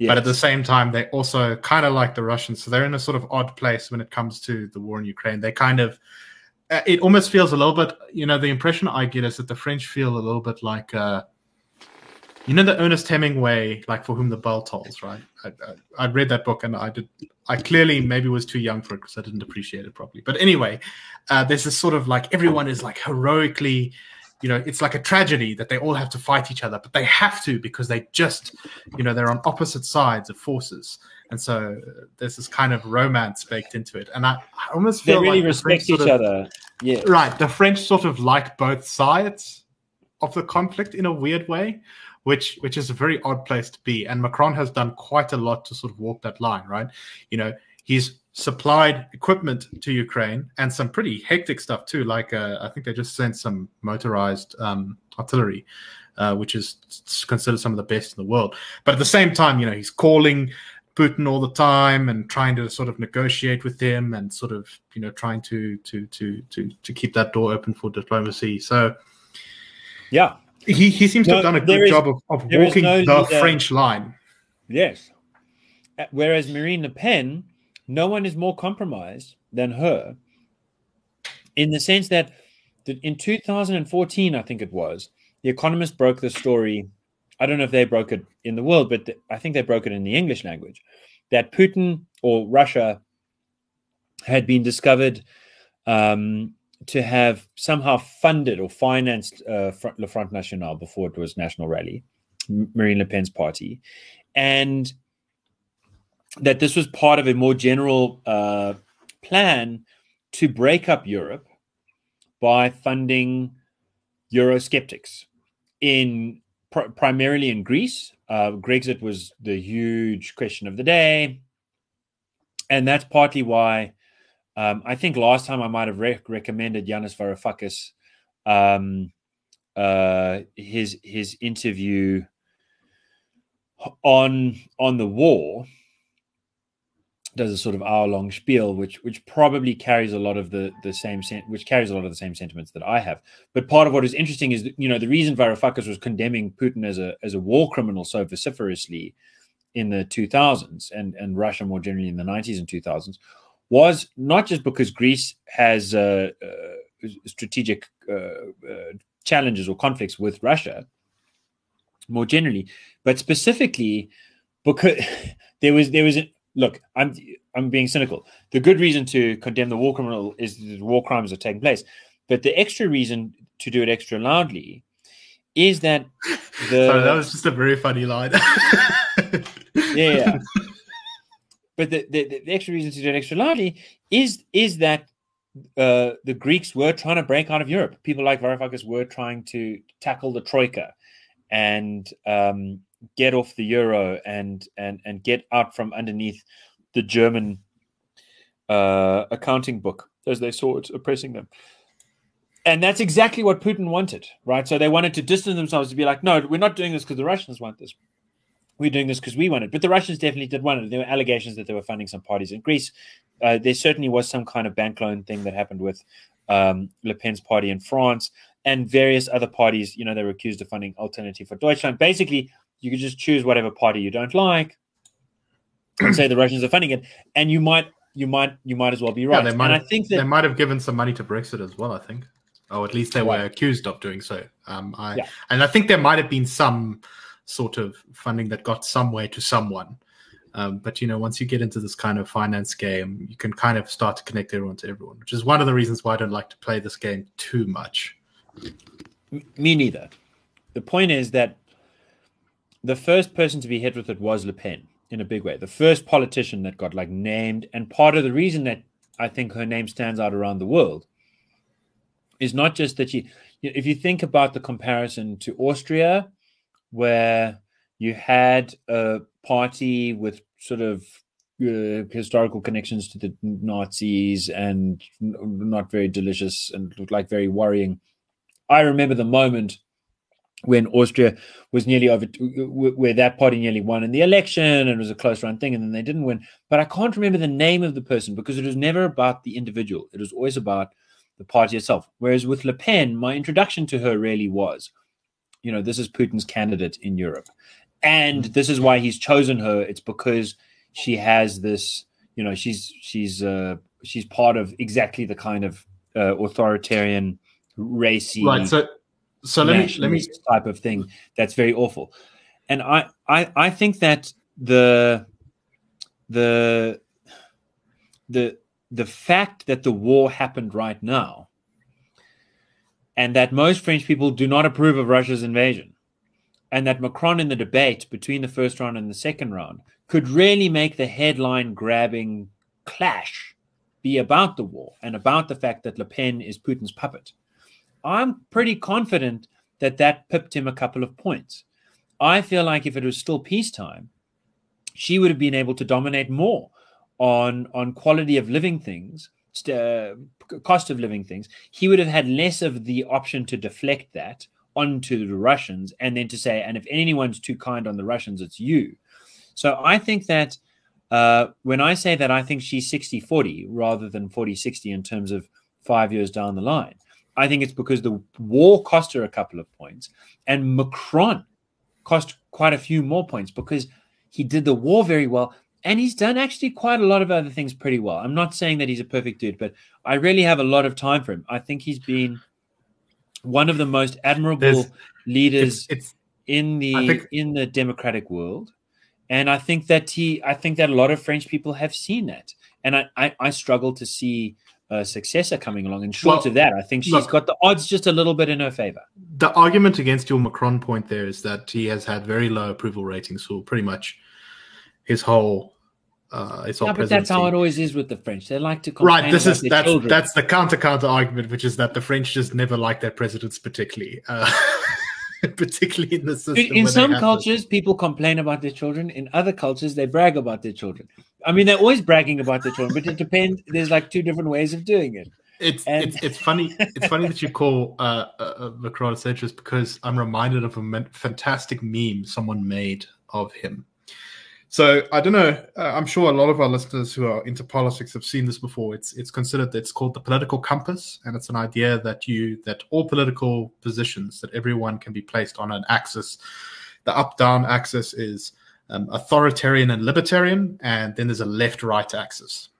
but at the same time they also kind of like the russians so they're in a sort of odd place when it comes to the war in ukraine they kind of it almost feels a little bit you know the impression i get is that the french feel a little bit like uh you know the ernest hemingway like for whom the bell tolls right? I, I, I read that book and i did i clearly maybe was too young for it because i didn't appreciate it properly. But anyway uh, there's this sort of like everyone is like heroically you know it's like a tragedy that they all have to fight each other but they have to because they just you know they're on opposite sides of forces and so uh, there's this kind of romance baked into it. And i, I almost they feel really like respect each of- other. Yeah. right. The french sort of like both sides of the conflict in a weird way which which is a very odd place to be. And macron has done quite a lot to sort of walk that line right? You know he's supplied equipment to ukraine and some pretty hectic stuff too like uh, i think they just sent some motorized um, artillery uh, which is considered some of the best in the world. But at the same time you know he's calling Putin all the time and trying to sort of negotiate with him and sort of you know trying to to to to to keep that door open for diplomacy. So Yeah. he, he seems to have done a good is- job of, of walking no the leader- French line. Yes. Uh, Whereas Marine Le Pen, no one is more compromised than her in the sense that that in 2014, I think it was, The Economist broke the story. I don't know if they broke it in the world, but I think they broke it in the English language that Putin or Russia had been discovered um, to have somehow funded or financed uh, Le Front National before it was National Rally, Marine Le Pen's party, and that this was part of a more general uh, plan to break up Europe by funding Eurosceptics in pr- primarily in Greece. Uh, Brexit was the huge question of the day, and that's partly why um, I think last time I might have rec- recommended Yanis Varoufakis um, uh, his his interview on on the war does a sort of hour long spiel which which probably carries a lot of the the same sen- which carries a lot of the same sentiments that I have. But part of what is interesting is that, you know the reason Varoufakis was condemning Putin as a as a war criminal so vociferously in the 2000s and and Russia more generally in the 90s and 2000s was not just because Greece has uh, uh, strategic uh, uh, challenges or conflicts with Russia more generally, but specifically because there was there was look. I'm I'm being cynical. The good reason to condemn the war criminal is that war crimes are taking place, but the extra reason to do it extra loudly is that the Sorry, that was just a very funny line. yeah, yeah. but the, the the extra reason to do it extra loudly is is that uh, the Greeks were trying to break out of Europe. People like Varoufakis were trying to tackle the troika, and um, get off the euro and and and get out from underneath the German uh, accounting book as they saw it oppressing them. And that's exactly what Putin wanted, right? So they wanted to distance themselves to be like, no, we're not doing this because the Russians want this. We're doing this because we want it. But the Russians definitely did want it. There were allegations that they were funding some parties in Greece. Uh, there certainly was some kind of bank loan thing that happened with um, Le Pen's party in France and various other parties. You know, they were accused of funding Alternative for Deutschland. Basically, you could just choose whatever party you don't like and say the Russians are funding it, and you might you might you might as well be right. Yeah, they might and have, I think that they might have given some money to Brexit as well. I think, or at least they were Right. accused of doing so. Um, I Yeah. and I think there might have been some sort of funding that got somewhere to someone. Um, but you know, once you get into this kind of finance game, you can kind of start to connect everyone to everyone, which is one of the reasons why I don't like to play this game too much. Me neither. The point is that the first person to be hit with it was Le Pen in a big way. The first politician that got like named, and part of the reason that I think her name stands out around the world is not just that she. If you think about the comparison to Austria, where you had a party with sort of uh, historical connections to the Nazis and not very delicious and looked like very worrying. I remember the moment when Austria was nearly over, where that party nearly won in the election and it was a close run thing, and then they didn't win. But I can't remember the name of the person because it was never about the individual, it was always about the party itself. Whereas with Le Pen, my introduction to her really was, you know, this is Putin's candidate in Europe. And this is why he's chosen her. It's because she has this, you know, she's she's uh she's part of exactly the kind of uh, authoritarian, racy, Right. So, so let me let me type of thing that's very awful. And I, I i think that the the the the fact that the war happened right now and that most french people do not approve of russia's invasion and that macron in the debate between the first round and the second round could really make the headline grabbing clash be about the war and about the fact that le pen is putin's puppet I'm pretty confident that that pipped him a couple of points. I feel like if it was still peacetime, she would have been able to dominate more on on quality of living things, uh, cost of living things. He would have had less of the option to deflect that onto the Russians and then to say, and if anyone's too kind on the Russians, it's you. So I think that uh, when I say that I think she's 60 40 rather than 40 60 in terms of five years down the line, I think it's because the war cost her a couple of points, and Macron cost quite a few more points because he did the war very well, and he's done actually quite a lot of other things pretty well. I'm not saying that he's a perfect dude, but I really have a lot of time for him. I think he's been one of the most admirable There's- leaders it's, it's in the think- in the democratic world and i think that he i think that a lot of french people have seen that and i i, I struggle to see a successor coming along. And short Well, of that i think she's look- got the odds just a little bit in her favor. The argument against your Macron point there is that he has had very low approval ratings for pretty much his whole uh his whole yeah, but that's how it always is with the french. They like to complain right this is that's children. that's the counter counter argument which is that the french just never like their presidents particularly. Uh particularly in the system in, some cultures people complain about their children in other cultures they brag about their children i mean they're always bragging about their children but it depends there's like two different ways of doing it It's And- it's it's funny. It's funny that you call uh, uh, uh, Macron centrist because I'm reminded of a fantastic meme someone made of him. So I don't know. Uh, I'm sure a lot of our listeners who are into politics have seen this before. It's it's considered it's called the political compass, and it's an idea that you that all political positions that everyone can be placed on an axis. The up down axis is um, authoritarian and libertarian, and then there's a left right axis.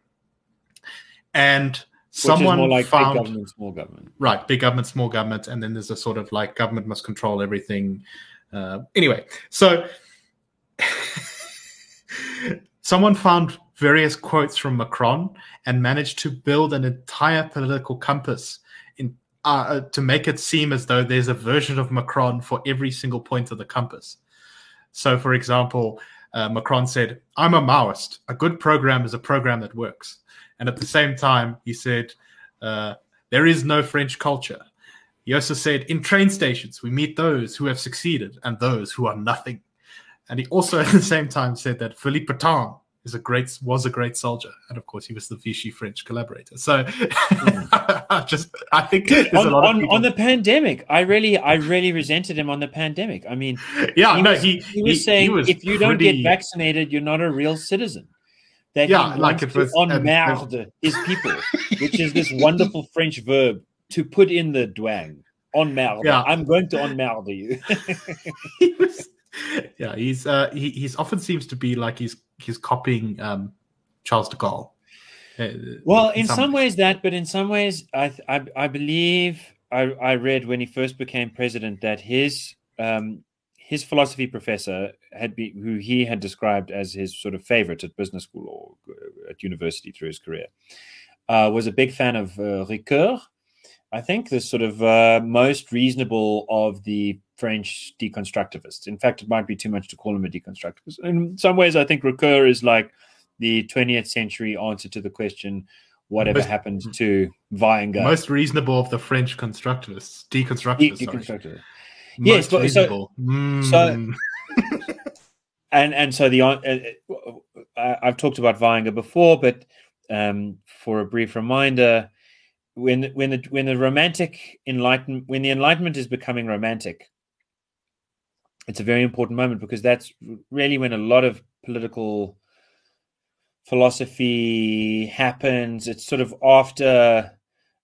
And someone more like found big government small government right big government small government and then there's a sort of like government must control everything uh, anyway so someone found various quotes from macron and managed to build an entire political compass in uh, uh, to make it seem as though there's a version of macron for every single point of the compass so for example uh, macron said i'm a maoist a good program is a program that works and at the same time he said uh, there is no French culture. He also said, in train stations, we meet those who have succeeded and those who are nothing. And he also at the same time said that Philippe Pétain is a great was a great soldier, and of course he was the Vichy French collaborator. So hmm. I just I think Dude, there's on, a lot of on, on the pandemic, I really, I really resented him on the pandemic. I mean, yeah he no was, he he was saying was if you don't pretty- get vaccinated, you're not a real citizen. That Yeah, he like it was- and- emmerde his people, which is this wonderful French verb to put in the douang. Emmerde. Yeah. I'm going to on emmerde you. he was, yeah, he's uh, he he's often seems to be like he's he's copying um, Charles de Gaulle. Uh, Well, in some ways that, but in some ways, I I, I believe I, I read when he first became president that his um, his philosophy professor had been who he had described as his sort of favorite at business school or uh, at university through his career uh, was a big fan of uh, Ricoeur. I think the sort of uh, most reasonable of the French deconstructivists. In fact, it might be too much to call him a deconstructivist. In some ways, I think Ricoeur is like the 20th century answer to the question whatever Most- happened to Weingart. most reasonable of the French constructivists, De- deconstructivists. sorry. deconstructivist. Yes, but so-. Mm. and and so the uh, uh, I- I've talked about Weingart before, but um, for a brief reminder, when when the when the romantic enlightenment when the enlightenment is becoming romantic, it's a very important moment because that's really when a lot of political philosophy happens. It's sort of after.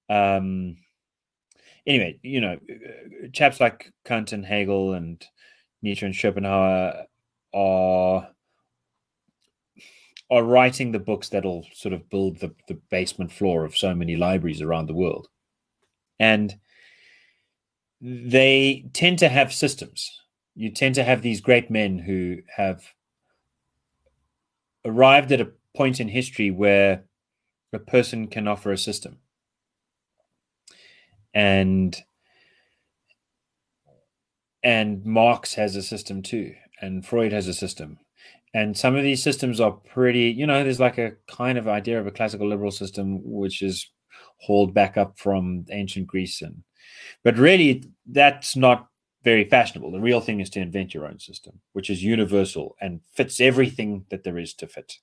Um, anyway, you know, chaps like Kant and Hegel and Nietzsche and Schopenhauer are are writing the books that'll sort of build the, the basement floor of so many libraries around the world. And they tend to have systems. You tend to have these great men who have arrived at a point in history where a person can offer a system. And and Marx has a system too, and Freud has a system. And some of these systems are pretty, you know, there's like a kind of idea of a classical liberal system which is hauled back up from ancient Greece and but really that's not very fashionable. The real thing is to invent your own system, which is universal and fits everything that there is to fit.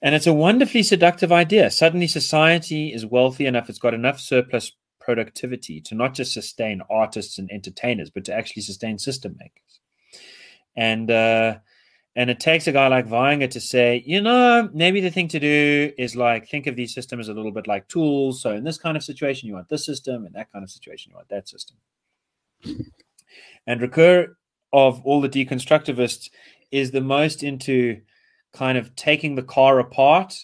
And it's a wonderfully seductive idea. Suddenly society is wealthy enough, it's got enough surplus productivity to not just sustain artists and entertainers, but to actually sustain system makers. And uh, and it takes a guy like Weingart to say, you know, maybe the thing to do is like think of these systems a little bit like tools. So in this kind of situation, you want this system, in that kind of situation, you want that system. And Ricoeur, of all the deconstructivists, is the most into kind of taking the car apart,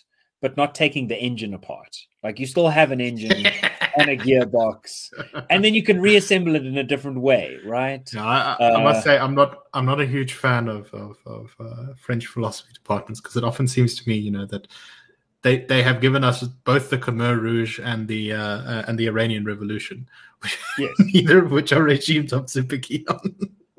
but not taking the engine apart. Like you still have an engine and a gearbox, and then you can reassemble it in a different way, right? Yeah, I, I, I Uh, must say I'm not I'm not a huge fan of of, of uh, French philosophy departments because it often seems to me, you know, that they they have given us both the Khmer Rouge and the uh, uh, and the Iranian Revolution, Yes. neither of which are regimes I'm super keen on.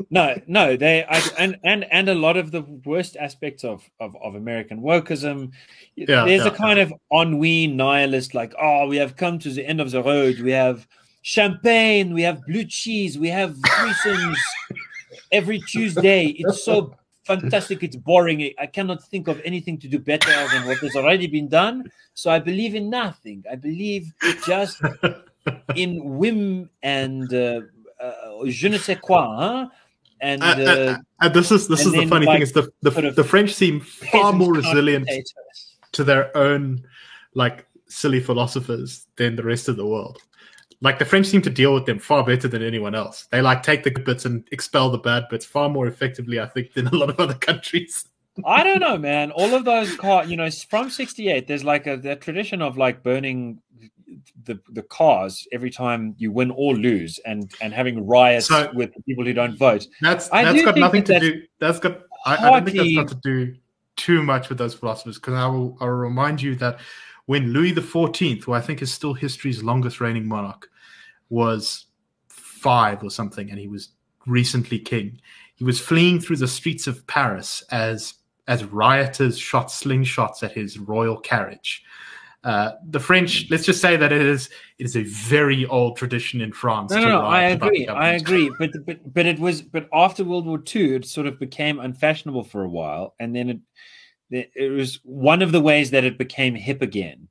No no they I, and and and a lot of the worst aspects of of, of american wokeism Yeah, there's a yeah, kind of ennui nihilist like oh we have come to the end of the road. We have champagne we have blue cheese we have threesomes every tuesday. It's so fantastic it's boring. I cannot think of anything to do better than what has already been done. So i believe in nothing. I believe just in whim and uh, uh, je ne sais quoi huh? And Uh, uh, uh, and this is this is the funny like, thing is the the, sort of the French seem far more resilient to their own like silly philosophers than the rest of the world. Like the French seem to deal with them far better than anyone else. They like take the good bits and expel the bad bits far more effectively, I think, than a lot of other countries. I don't know, man. All of those car, you know, from '68, there's like a that tradition of like burning the the cars every time you win or lose, and and having riots So- with people who don't vote. That's I that's got nothing that to do. That's got. I, I don't think that's got to do too much with those philosophers because I will. I will remind you that when Louis the Fourteenth, who I think is still history's longest reigning monarch, was five or something, and he was recently king, he was fleeing through the streets of Paris as as rioters shot slingshots at his royal carriage. Uh, the French, let's just say that it is it is a very old tradition in France. No, to no, no I write about the agree. I agree. But but but it was but after World War II, it sort of became unfashionable for a while, and then it it was one of the ways that it became hip again.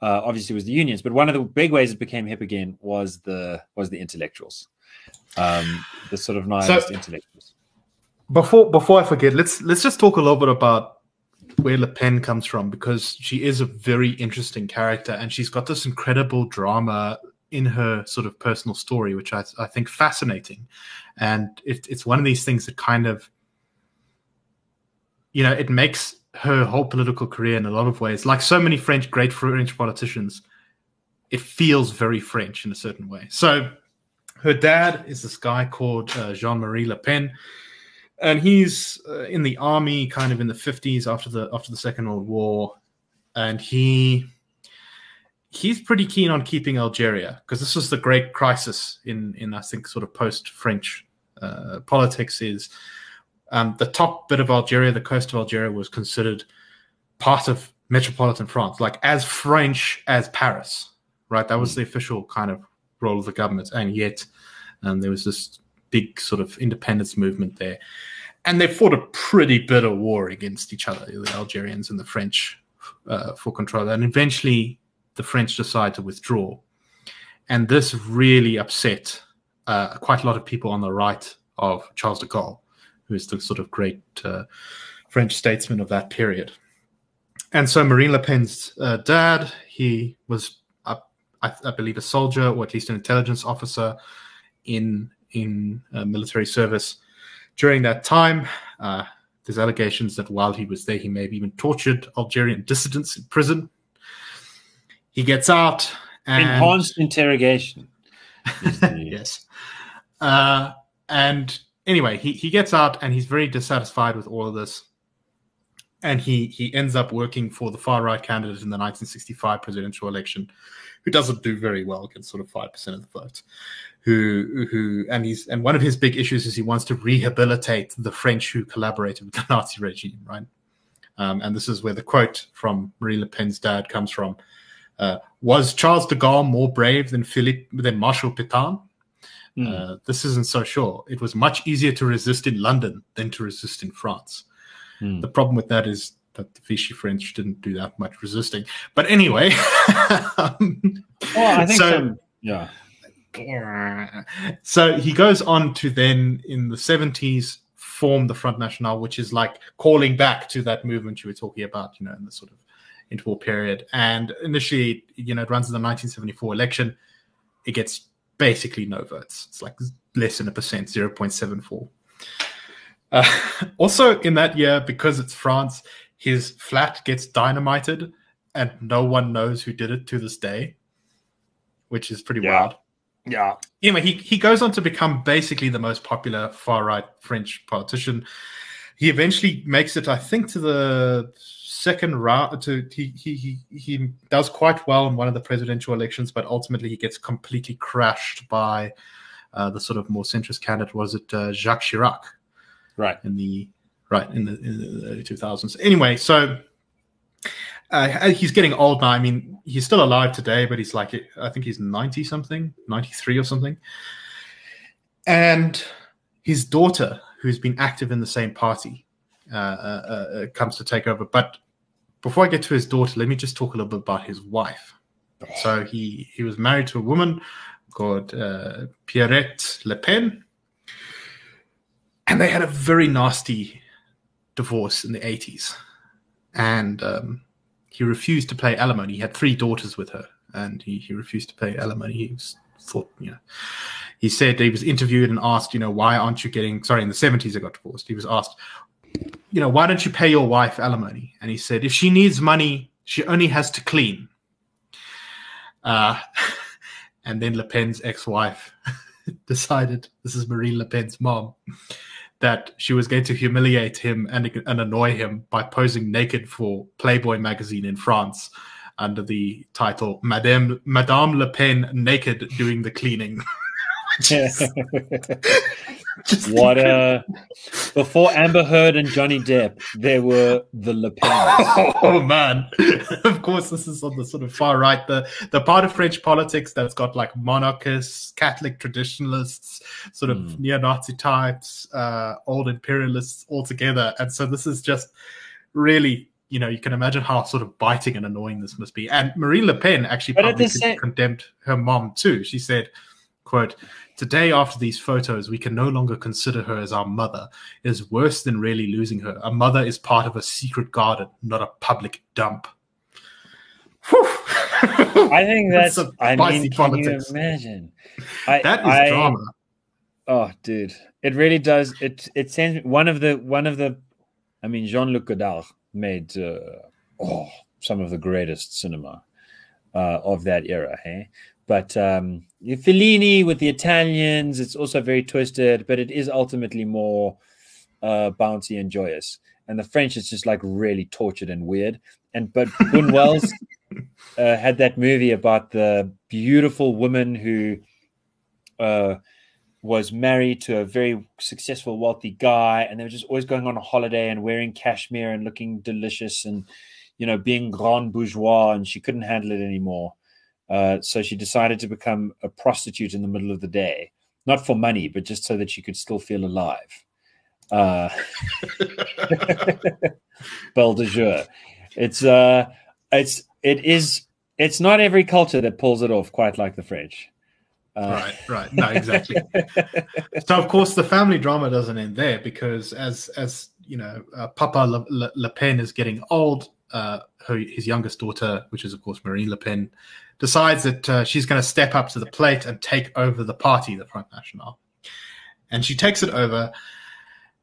Uh, obviously, was the unions, but one of the big ways it became hip again was the was the intellectuals, um, the sort of nihilist intellectuals. Before before I forget, let's let's just talk a little bit about where Le Pen comes from because she is a very interesting character and she's got this incredible drama in her sort of personal story, which I, I think fascinating. And it, it's one of these things that kind of, you know, it makes her whole political career in a lot of ways, like so many French, great French politicians, it feels very French in a certain way. So her dad is this guy called uh, Jean Marie Le Pen and he's uh, in the army kind of in the 50s after the after the second world war. And he he's pretty keen on keeping algeria because this was the great crisis in in i think sort of post french uh, politics is um, the top bit of algeria the coast of algeria was considered part of metropolitan france like as french as paris right? That was the official kind of role of the government. And yet um, there was this big sort of independence movement there. And they fought a pretty bitter war against each other, the Algerians and the French, uh, for control. And eventually, the French decide to withdraw. And this really upset uh, quite a lot of people on the right of Charles de Gaulle, who is the sort of great uh, French statesman of that period. And so Marine Le Pen's uh, dad, he was, I, I believe, a soldier or at least an intelligence officer in in uh, military service. During that time, uh, there's allegations that while he was there, he may have even tortured Algerian dissidents in prison. He gets out and enhanced interrogation. yes, uh, and anyway, he he gets out and he's very dissatisfied with all of this, and he he ends up working for the far right candidate in the 1965 presidential election, who doesn't do very well, gets sort of five percent of the vote who who and he's and one of his big issues is he wants to rehabilitate the French who collaborated with the Nazi regime, right? Um, and this is where the quote from Marie Le Pen's dad comes from. Uh, was Charles de Gaulle more brave than Philippe than Marshal Pétain? Mm. Uh, this isn't so sure. It was much easier to resist in London than to resist in France. Mm. The problem with that is that the Vichy French didn't do that much resisting. But anyway, um, well, I think so. Yeah. So he goes on to then in the 70s form the Front National, which is like calling back to that movement you were talking about, you know, in the sort of interval period. And initially, you know, it runs in the 1974 election. It gets basically no votes. It's like less than a percent, 0.74. Uh, also, in that year, because it's France, his flat gets dynamited and no one knows who did it to this day, which is pretty yeah. wild. Yeah. Anyway, he, he goes on to become basically the most popular far right French politician. He eventually makes it, I think, to the second round. To he he he he does quite well in one of the presidential elections, but ultimately he gets completely crashed by uh, the sort of more centrist candidate. Was it uh, Jacques Chirac? Right in the right in the, in the early two thousands. Anyway, so uh, he's getting old now. I mean, he's still alive today, but he's like, I think he's 90 something, 93 or something. And his daughter, who's been active in the same party, uh, uh, uh, comes to take over. But before I get to his daughter, let me just talk a little bit about his wife. So he, he was married to a woman called uh, Pierrette Le Pen. And they had a very nasty divorce in the 80s. And um, he refused to pay alimony. He had three daughters with her, and he, he refused to pay alimony. He was, thought, you know, he said he was interviewed and asked, you know, why aren't you getting? Sorry, in the seventies, I got divorced. He was asked, you know, why don't you pay your wife alimony? And he said, if she needs money, she only has to clean. Uh, and then Le Pen's ex-wife decided, this is Marine Le Pen's mom, that she was going to humiliate him and, and annoy him by posing naked for Playboy magazine in France under the title Madame Madame Le Pen naked doing the cleaning. Just What a before Amber Heard and Johnny Depp, there were the Le Pens. Oh man! of course, this is on the sort of far right, the the part of French politics that's got like monarchists, Catholic traditionalists, sort of Hmm. neo-Nazi types, uh, old imperialists all together, and so this is just really, you know, you can imagine how sort of biting and annoying this must be. And Marine Le Pen actually publicly same- condemned her mom too. She said, "quote Today, after these photos, we can no longer consider her as our mother. It is worse than really losing her. A mother is part of a secret garden, not a public dump. I think that's. some I spicy mean, can politics. you imagine? I, that is I- drama. Oh, dude, it really does. It it sends one of the one of the. I mean, Jean Luc Godard made uh, oh some of the greatest cinema uh, of that era. Hey, but um, Fellini with the Italians, it's also very twisted, but it is ultimately more uh, bouncy and joyous. And the French is just like really tortured and weird. And but Buñuel's uh, had that movie about the beautiful woman who uh, was married to a very successful, wealthy guy, and they were just always going on a holiday and wearing cashmere and looking delicious and you know being grand bourgeois, and she couldn't handle it anymore. Uh, so she decided to become a prostitute in the middle of the day, not for money, but just so that she could still feel alive. Uh, Belle de jour. It's uh, it's it is it's not every culture that pulls it off quite like the French. Uh, right, right. No, exactly. so, of course, the family drama doesn't end there because, as as you know, uh, Papa Le, Le, Le Pen is getting old. Uh, her, his youngest daughter, which is of course Marine Le Pen, decides that uh, she's going to step up to the plate and take over the party, the Front National. And she takes it over,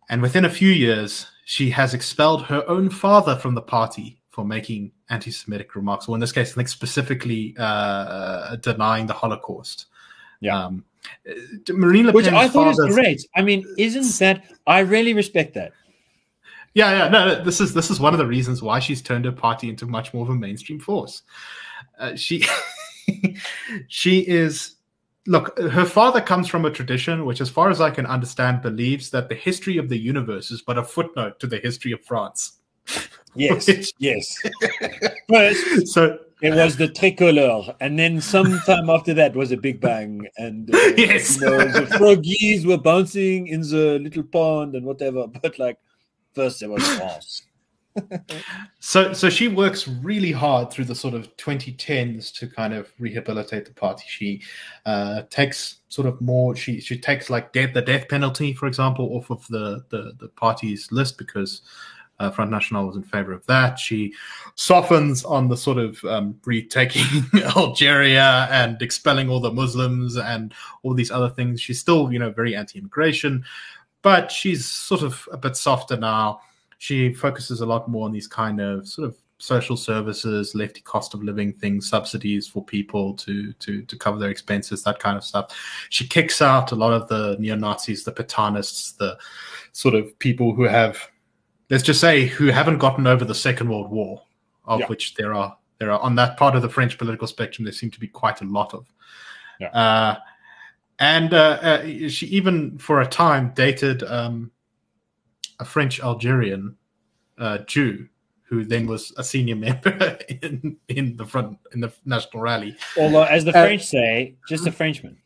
and within a few years, she has expelled her own father from the party for making anti-Semitic remarks, or in this case, I think specifically uh, denying the Holocaust. Yeah. Um, uh, Marine Le Which I thought was great. I mean, isn't that? I really respect that. Yeah, yeah. No, this is this is one of the reasons why she's turned her party into much more of a mainstream force. Uh, she she is look. Her father comes from a tradition which, as far as I can understand, believes that the history of the universe is but a footnote to the history of France. Yes, Which- yes. First, So it was the tricolor, and then sometime after that was a big bang, and uh, Yes. you know, the froggies were bouncing in the little pond and whatever. But like, first there was France. So, so she works really hard through the sort of 2010s to kind of rehabilitate the party. She uh, takes sort of more. She she takes like death, the death penalty, for example, off of the the, the party's list because uh, Front National was in favor of that. She softens on the sort of um, retaking Algeria and expelling all the Muslims and all these other things. She's still, you know, very anti-immigration, but she's sort of a bit softer now she focuses a lot more on these kind of sort of social services, lefty cost of living things, subsidies for people to to to cover their expenses, that kind of stuff. She kicks out a lot of the neo Nazis, the Pétainists, the sort of people who have, let's just say, who haven't gotten over the Second World War, of Yeah. which there are there are on that part of the French political spectrum. There seem to be quite a lot of. Yeah. Uh, and uh, uh, she even for a time dated um, a French Algerian uh, Jew who then was a senior member in, in the front in the national rally. Although, as the Uh, French say, just a Frenchman.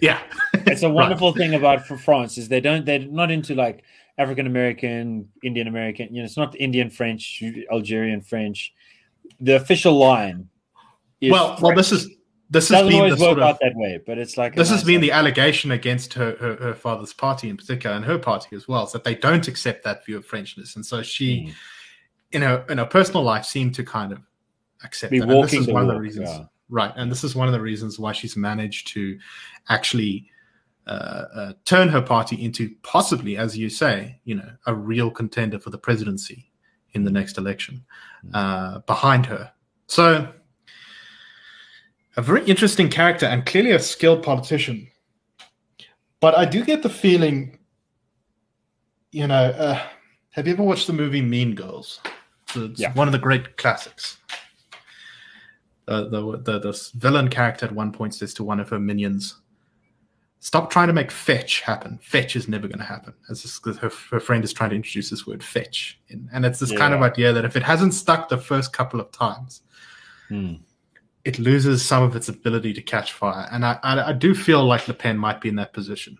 Yeah, It's a wonderful thing about for France is they don't they're not into like African American, Indian American. You know, it's not Indian French, Algerian French. The official line. Is well, well, this is this has doesn't been the always work sort of out that way, but it's like this has been like- the allegation against her, her her father's party in particular and her party as well, is that they don't accept that view of Frenchness, and so she, Mm. in her in her personal life, seemed to kind of accept Be that. And this is one of the walk, reasons, yeah. right? And this is one of the reasons why she's managed to actually uh, uh, turn her party into possibly, as you say, you know, a real contender for the presidency in the next election uh, behind her. So, a very interesting character and clearly a skilled politician. But I do get the feeling, you know, uh, have you ever watched the movie Mean Girls? It's Yeah. one of the great classics. Uh, the, the the villain character at one point says to one of her minions, stop trying to make fetch happen. Fetch is never going to happen. As this, her, her friend is trying to introduce this word fetch, in, and it's this kind of idea that if it hasn't stuck the first couple of times, Hmm. It loses some of its ability to catch fire. And I, I, I do feel like Le Pen might be in that position.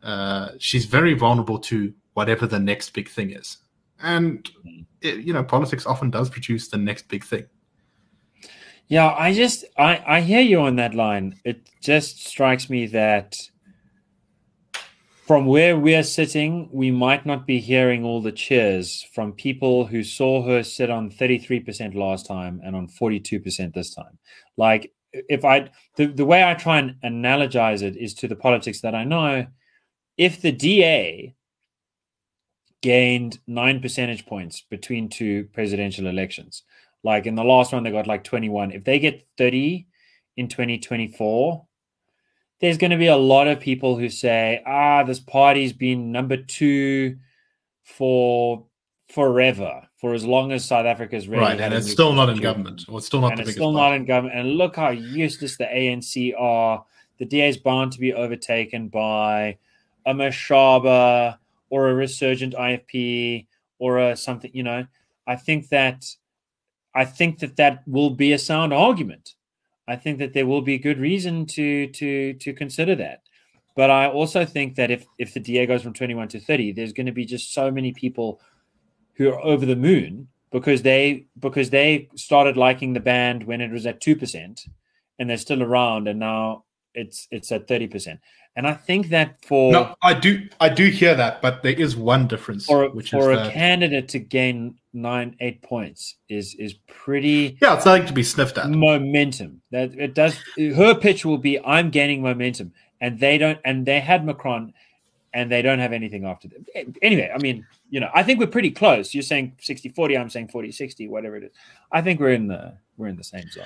Uh, she's very vulnerable to whatever the next big thing is, and it, you know, politics often does produce the next big thing. Yeah, I just I I hear you on that line. It just strikes me that from where we're sitting, we might not be hearing all the cheers from people who saw her sit on 33% last time and on 42% this time. Like if I the, the way I try and analogize it is to the politics that I know. If the DA gained nine percentage points between two presidential elections, like in the last one, they got like 21. If they get 30 in 2024, there's going to be a lot of people who say, ah, this party's been number two for forever, for as long as South Africa's really right, and it's still not in government, or it's still not and the it's still not in government. And look how useless the ANC are. The DA is bound to be overtaken by a Mashaba or a resurgent IFP or a something. You know, I think that I think that that will be a sound argument. I think that there will be good reason to to to consider that. But I also think that if if the DA goes from 21 to 30, there's going to be just so many people who are over the moon because they because they started liking the band when it was at two percent, and they're still around, and now it's it's at thirty percent. And I think that for No, I do, I do hear that, but there is one difference, for which for a candidate to gain nine eight points is is pretty yeah, it's nothing to be sniffed at. momentum. That it does. Her pitch will be, "I'm gaining momentum," and they don't. And they had Macron, and they don't have anything after them. Anyway, I mean, you know, I think we're pretty close. You're saying 60-40, I'm saying 40-60, whatever it is. I think we're in the we're in the same zone.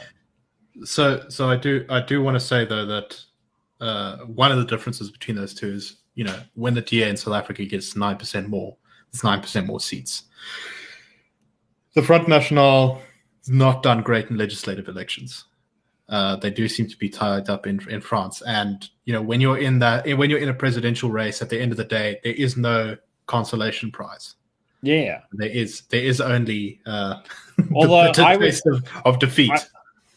So, so I do, I do want to say though that uh, one of the differences between those two is, you know, when the DA in South Africa gets nine percent more, it's nine percent more seats. The Front National has not done great in legislative elections. Uh, they do seem to be tied up in in France, and you know, when you're in that, when you're in a presidential race, at the end of the day, there is no consolation prize. Yeah. There is, there is only uh, the Although bitter I would- of, of defeat.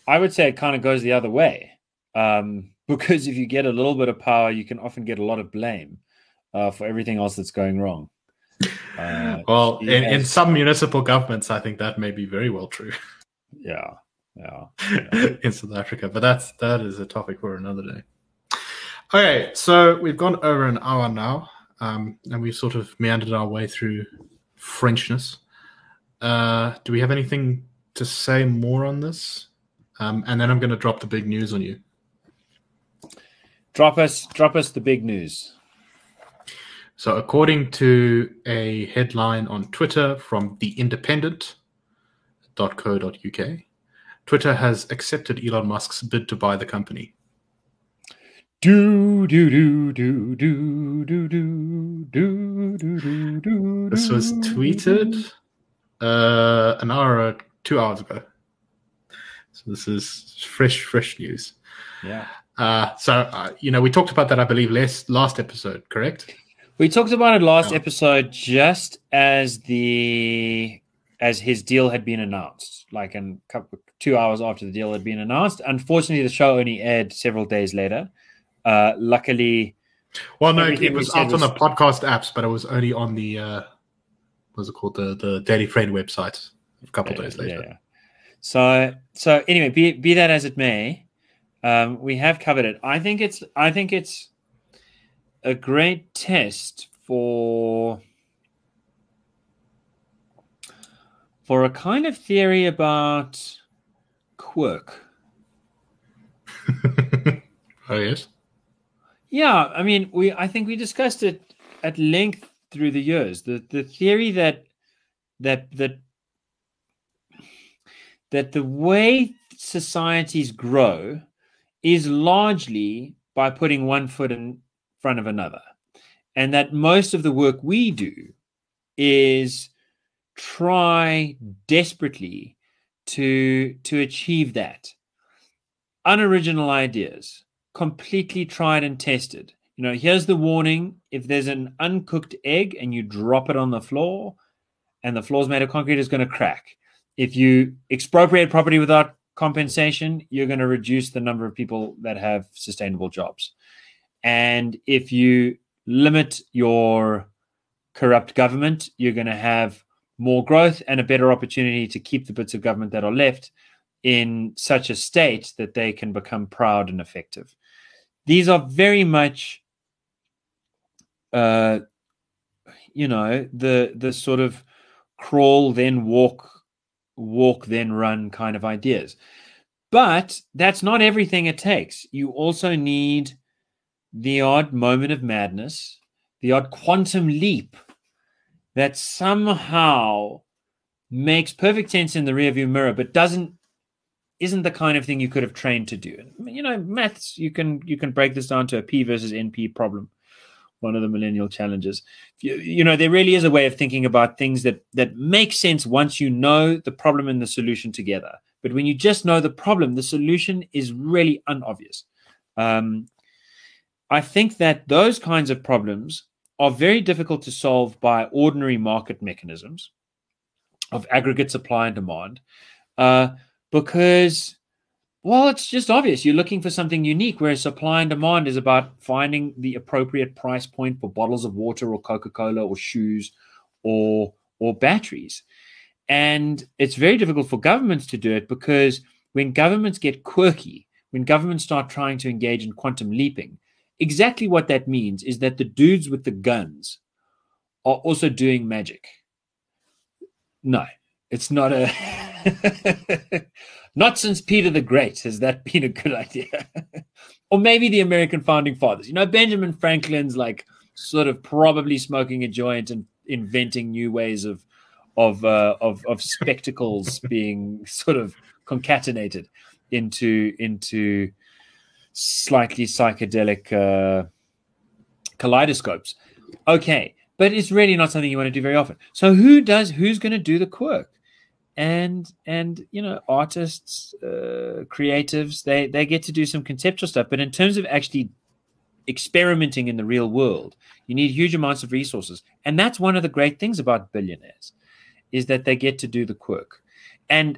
I would say it kind of goes the other way. Um, because if you get a little bit of power, you can often get a lot of blame uh, for everything else that's going wrong. Uh, Well, in, in some municipal governments, I think that may be very well true yeah, yeah. in South Africa, but that's that is a topic for another day. Okay, so we've gone over an hour now, um, and we've sort of meandered our way through Frenchness. Uh, do we have anything to say more on this? Um, and then I'm going to drop the big news on you. Drop us, drop us the big news. So, according to a headline on Twitter from The Independent.co.uk, Twitter has accepted Elon Musk's bid to buy the company. Do do do do do do do do do do do. This was tweeted uh, an hour, or two hours ago. So, this is fresh, fresh news. Yeah, Uh, so, uh, you know, we talked about that, I believe, last, last episode, correct? we talked about it last Yeah. episode, just as the as his deal had been announced, like in couple two hours after the deal had been announced. Unfortunately, the show only aired several days later. Uh, luckily, Well, no, it was out on the podcast apps, but it was only on the, uh, what's it called, the, the Daily Friend website a couple Yeah, days later. yeah. So so anyway, be be that as it may, um, we have covered it. I think it's I think it's a great test for for a kind of theory about quirk. oh, yes. Yeah, I mean, we I think we discussed it at length through the years. The the theory that that that that the way societies grow is largely by putting one foot in front of another. And that most of the work we do is try desperately to to achieve that. Unoriginal ideas, completely tried and tested. You know, here's the warning if there's an uncooked egg and you drop it on the floor and the floor's made of concrete, it's going to crack. If you expropriate property without compensation, you're going to reduce the number of people that have sustainable jobs. And if you limit your corrupt government, you're going to have more growth and a better opportunity to keep the bits of government that are left in such a state that they can become proud and effective. These are very much, uh, you know, the the sort of crawl then walk, walk then run kind of ideas. But that's not everything it takes. You also need the odd moment of madness, the odd quantum leap that somehow makes perfect sense in the rearview mirror, but doesn't isn't the kind of thing you could have trained to do. You know, maths you can you can break this down to a p versus np problem, one of the millennial challenges. You, you know, there really is a way of thinking about things that that make sense once you know the problem and the solution together. But when you just know the problem, the solution is really unobvious. Um, I think that those kinds of problems are very difficult to solve by ordinary market mechanisms of aggregate supply and demand uh, because, well, it's just obvious. You're looking for something unique, whereas supply and demand is about finding the appropriate price point for bottles of water or Coca Cola or shoes or or batteries. And it's very difficult for governments to do it because when governments get quirky, when governments start trying to engage in quantum leaping, exactly what that means is that the dudes with the guns are also doing magic. No, it's not a. not since Peter the Great has that been a good idea. or maybe the American founding fathers. You know, Benjamin Franklin's like sort of probably smoking a joint and inventing new ways of of uh, of, of spectacles being sort of concatenated into into slightly psychedelic uh, kaleidoscopes. Okay, but it's really not something you want to do very often. So who does? Who's going to do the quirk? And and you know, artists, uh, creatives, they they get to do some conceptual stuff. But in terms of actually experimenting in the real world, you need huge amounts of resources, and that's one of the great things about billionaires, is that they get to do the quirk. And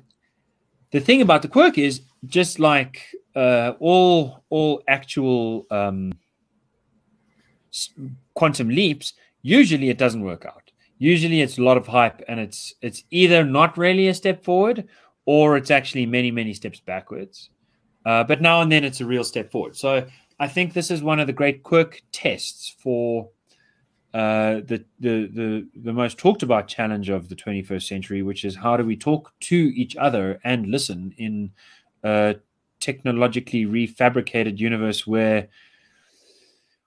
the thing about the quirk is just like uh, all all actual um, quantum leaps, usually it doesn't work out. Usually it's a lot of hype, and it's it's either not really a step forward or it's actually many many steps backwards. Uh, but now and then it's a real step forward. So I think this is one of the great quirk tests for uh, the, the the the most talked about challenge of the 21st century, which is how do we talk to each other and listen in a technologically refabricated universe where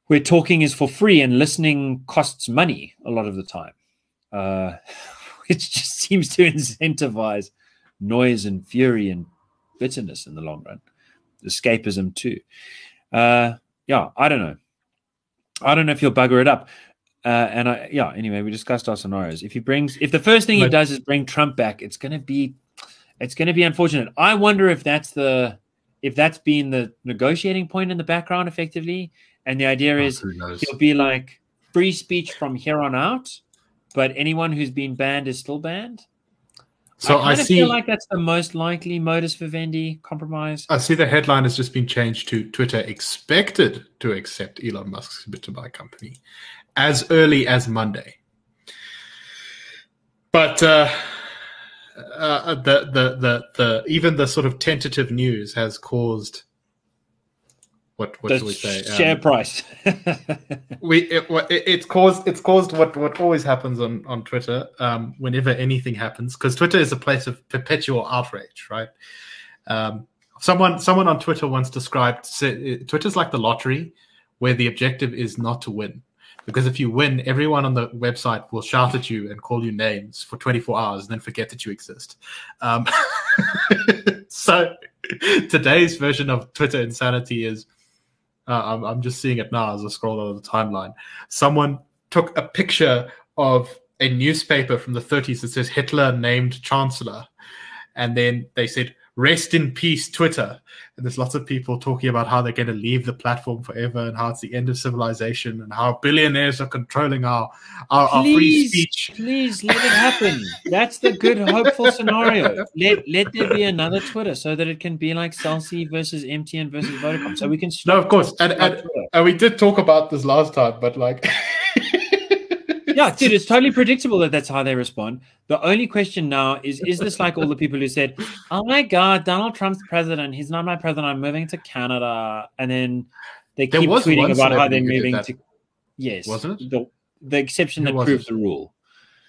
where talking is for free and listening costs money a lot of the time, uh, which just seems to incentivize noise and fury and bitterness in the long run, escapism too. Uh, yeah, I don't know. I don't know if you'll bugger it up. Uh, and I, yeah, anyway, we discussed our scenarios. If he brings, if the first thing he does is bring Trump back, it's going to be, it's going to be unfortunate. I wonder if that's the, if that's been the negotiating point in the background, effectively. And the idea oh, is he'll be like free speech from here on out, but anyone who's been banned is still banned. So I, I see, feel like that's the most likely modus vivendi compromise. I see the headline has just been changed to Twitter expected to accept Elon Musk's bid to buy company as early as Monday. But uh, uh, the, the the the even the sort of tentative news has caused what what do we say share um, price. we it, it's caused it's caused what what always happens on on twitter um, whenever anything happens because twitter is a place of perpetual outrage right? Um, someone someone on twitter once described twitter's like the lottery where the objective is not to win. Because if you win, everyone on the website will shout at you and call you names for 24 hours and then forget that you exist. Um, so today's version of Twitter insanity is uh, I'm, I'm just seeing it now as I scroll over the timeline. Someone took a picture of a newspaper from the 30s that says Hitler named chancellor. And then they said, rest in peace Twitter. And there's lots of people talking about how they're going to leave the platform forever and how it's the end of civilization and how billionaires are controlling our our, our free speech. please let it happen. That's the good, hopeful scenario. Let let there be another Twitter so that it can be like Cell C versus MTN versus Vodacom, so we can No, of course. And, and, and we did talk about this last time, but like Yeah, dude, it's totally predictable that that's how they respond. The only question now is: Is this like all the people who said, "Oh my God, Donald Trump's president. He's not my president. I'm moving to Canada," and then they There keep tweeting about how they're celebrity who did moving to. Yes, Wasn't it? the the exception Who that proves it? the rule?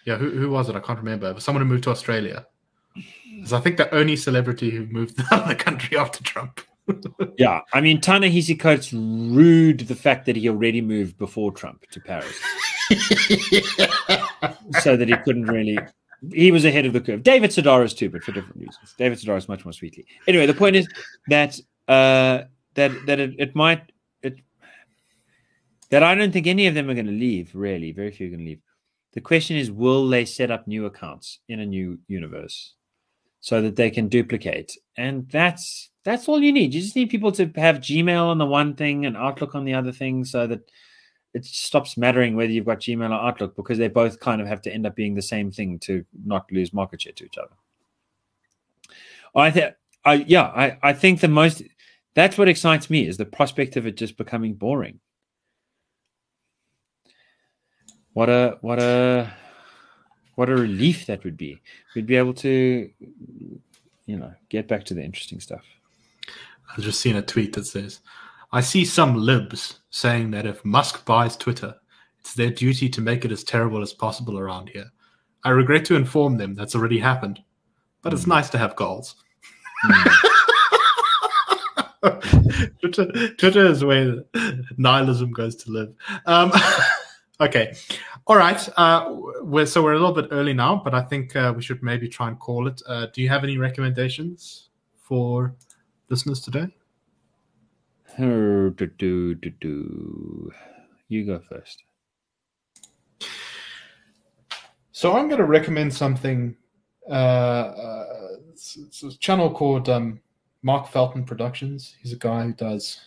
Yeah, who, who was it? I can't remember. It was someone who moved to Australia. It's I think the only celebrity who moved out of the country after Trump. Yeah, I mean, Ta-Nehisi Coates rued the fact that he already moved before Trump to Paris, so that he couldn't really. He was ahead of the curve. David Sedaris too, but for different reasons. David Sedaris much more sweetly. Anyway, the point is that uh, that that it, it might it that I don't think any of them are going to leave. Really, very few are going to leave. The question is, will they set up new accounts in a new universe so that they can duplicate? And that's that's all you need. You just need people to have Gmail on the one thing and Outlook on the other thing, so that it stops mattering whether you've got Gmail or Outlook because they both kind of have to end up being the same thing to not lose market share to each other. I think, I yeah, I I think the most that's what excites me is the prospect of it just becoming boring. What a what a what a relief that would be. We'd be able to, you know, get back to the interesting stuff. I've just seen a tweet that says, I see some libs saying that if Musk buys Twitter, it's their duty to make it as terrible as possible around here. I regret to inform them that's already happened, but it's nice to have goals. Twitter, Twitter is where nihilism goes to live. Um, okay, all right. Uh, we're so we're a little bit early now, but I think uh, we should maybe try and call it. Uh, do you have any recommendations for listeners today? Do, do, do, do. You go first. So I'm going to recommend something. Uh, uh, it's, it's a channel called um, Mark Felton Productions. He's a guy who does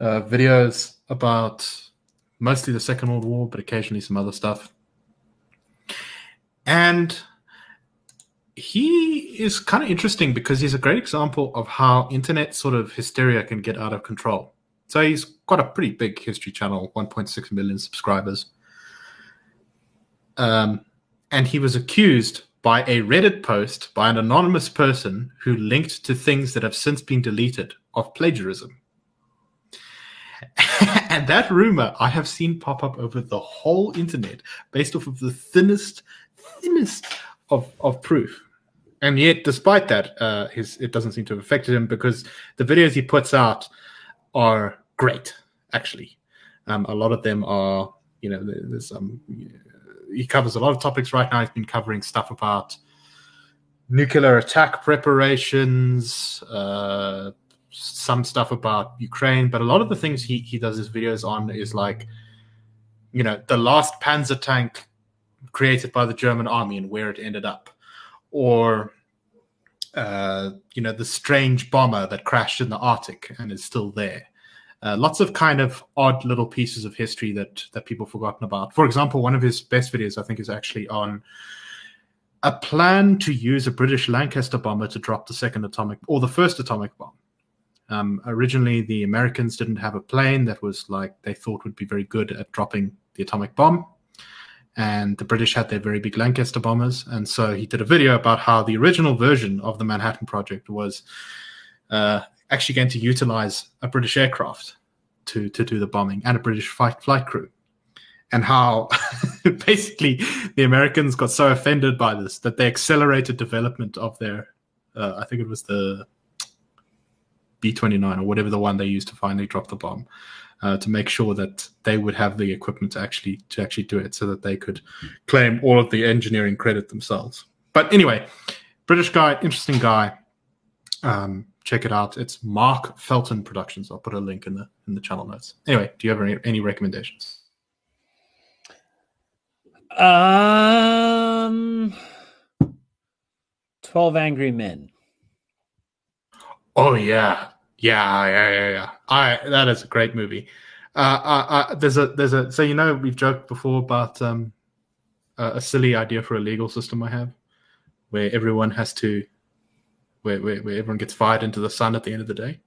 uh, videos about mostly the Second World War, but occasionally some other stuff. And he is kind of interesting because he's a great example of how internet sort of hysteria can get out of control. So he's got a pretty big history channel, 1.6 million subscribers. Um, and he was accused by a Reddit post by an anonymous person who linked to things that have since been deleted of plagiarism. and that rumor I have seen pop up over the whole internet based off of the thinnest, thinnest of, of proof. And yet, despite that, uh, his it doesn't seem to have affected him because the videos he puts out are great. Actually, um, a lot of them are, you know, there's um, he covers a lot of topics right now. He's been covering stuff about nuclear attack preparations, uh, some stuff about Ukraine, but a lot of the things he, he does his videos on is like, you know, the last Panzer tank created by the German army and where it ended up, or uh, you know, the strange bomber that crashed in the Arctic and is still there. Uh, lots of kind of odd little pieces of history that that people forgotten about. For example, one of his best videos, I think, is actually on a plan to use a British Lancaster bomber to drop the second atomic or the first atomic bomb. Um, originally, the Americans didn't have a plane that was like they thought would be very good at dropping the atomic bomb. And the British had their very big Lancaster bombers. And so he did a video about how the original version of the Manhattan Project was uh, actually going to utilize a British aircraft to, to do the bombing and a British flight, flight crew. And how basically the Americans got so offended by this that they accelerated development of their, uh, I think it was the B 29 or whatever the one they used to finally drop the bomb. Uh, to make sure that they would have the equipment to actually to actually do it, so that they could claim all of the engineering credit themselves. But anyway, British guy, interesting guy. Um, check it out. It's Mark Felton Productions. I'll put a link in the in the channel notes. Anyway, do you have any, any recommendations? Um, Twelve Angry Men. Oh yeah, yeah, yeah, yeah, yeah. I that is a great movie. Uh, uh, uh, there's a there's a so you know we've joked before about um, a, a silly idea for a legal system I have, where everyone has to, where where, where everyone gets fired into the sun at the end of the day.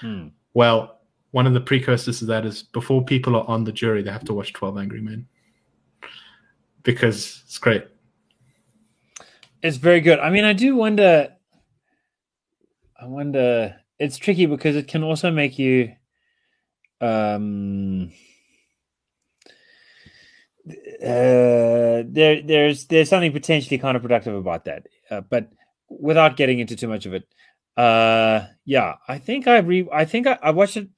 Hmm. Well, one of the precursors to that is before people are on the jury, they have to watch Twelve Angry Men because it's great. It's very good. I mean, I do wonder. I wonder. It's tricky because it can also make you. Um, uh, there, there's there's something potentially counterproductive about that, uh, but without getting into too much of it, uh, yeah, I think I re I think I, I watched it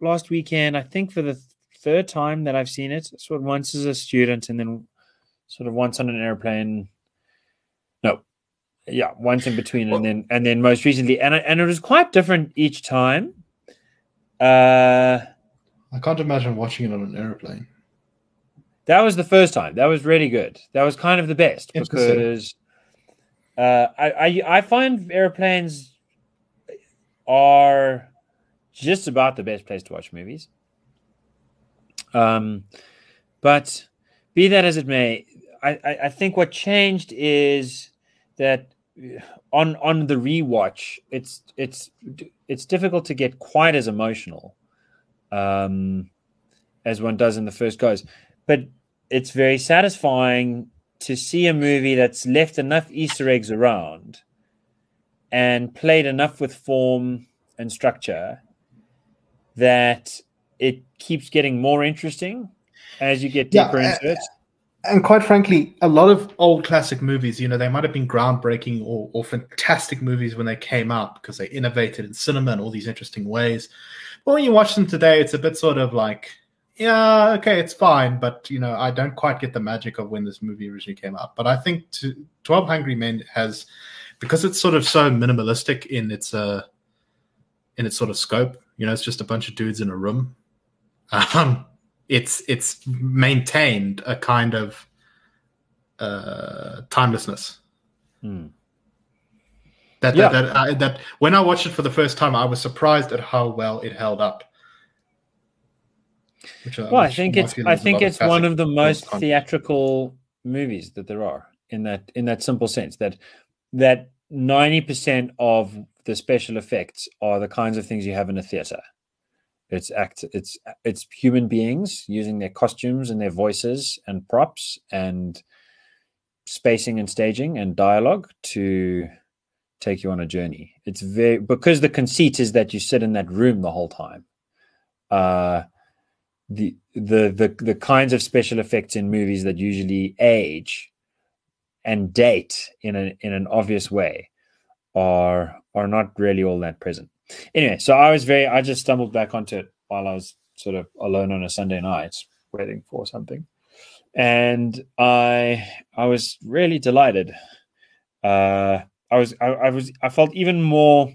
last weekend. I think for the third time that I've seen it. Sort of once as a student, and then sort of once on an airplane. No, yeah, once in between, Well- and then and then most recently, and and it was quite different each time. Uh, I can't imagine watching it on an airplane. that was the first time. That was really good. That was kind of the best because uh, I, I I find airplanes are just about the best place to watch movies. Um, but be that as it may, I, I, I think what changed is that on on the rewatch, it's it's it's difficult to get quite as emotional um, as one does in the first goes, but it's very satisfying to see a movie that's left enough Easter eggs around and played enough with form and structure that it keeps getting more interesting as you get Yeah, deeper uh, into it. And quite frankly, a lot of old classic movies, you know, they might have been groundbreaking or, or fantastic movies when they came out because they innovated in cinema in all these interesting ways. But when you watch them today, it's a bit sort of like, yeah, okay, it's fine, but you know, I don't quite get the magic of when this movie originally came out. But I think to, Twelve Angry Men has, because it's sort of so minimalistic in its uh, in its sort of scope. You know, it's just a bunch of dudes in a room. Um, it's it's maintained a kind of uh, timelessness. Hmm. That Yeah. that that, I, that when I watched it for the first time, I was surprised at how well it held up. Which, uh, Well, I think it's I think it's one of the most theatrical movies that there are in that in that simple sense that that 90% of the special effects are the kinds of things you have in a theater. It's act it's it's human beings using their costumes and their voices and props and spacing and staging and dialogue to take you on a journey. It's very because the conceit is that you sit in that room the whole time. Uh the the the the kinds of special effects in movies that usually age and date in an in an obvious way are are not really all that present. Anyway, so I was very I just stumbled back onto it while I was sort of alone on a Sunday night waiting for something. And I I was really delighted. Uh I was I, I was I felt even more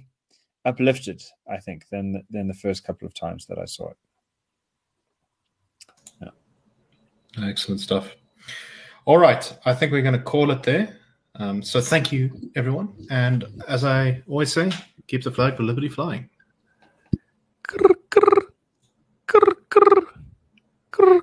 uplifted, I think, than than the first couple of times that I saw it. Yeah. Excellent stuff. All right, I think we're going to call it there. Um, so thank you, everyone, and as I always say, keeps the flag for liberty flying. Grr, grr, grr,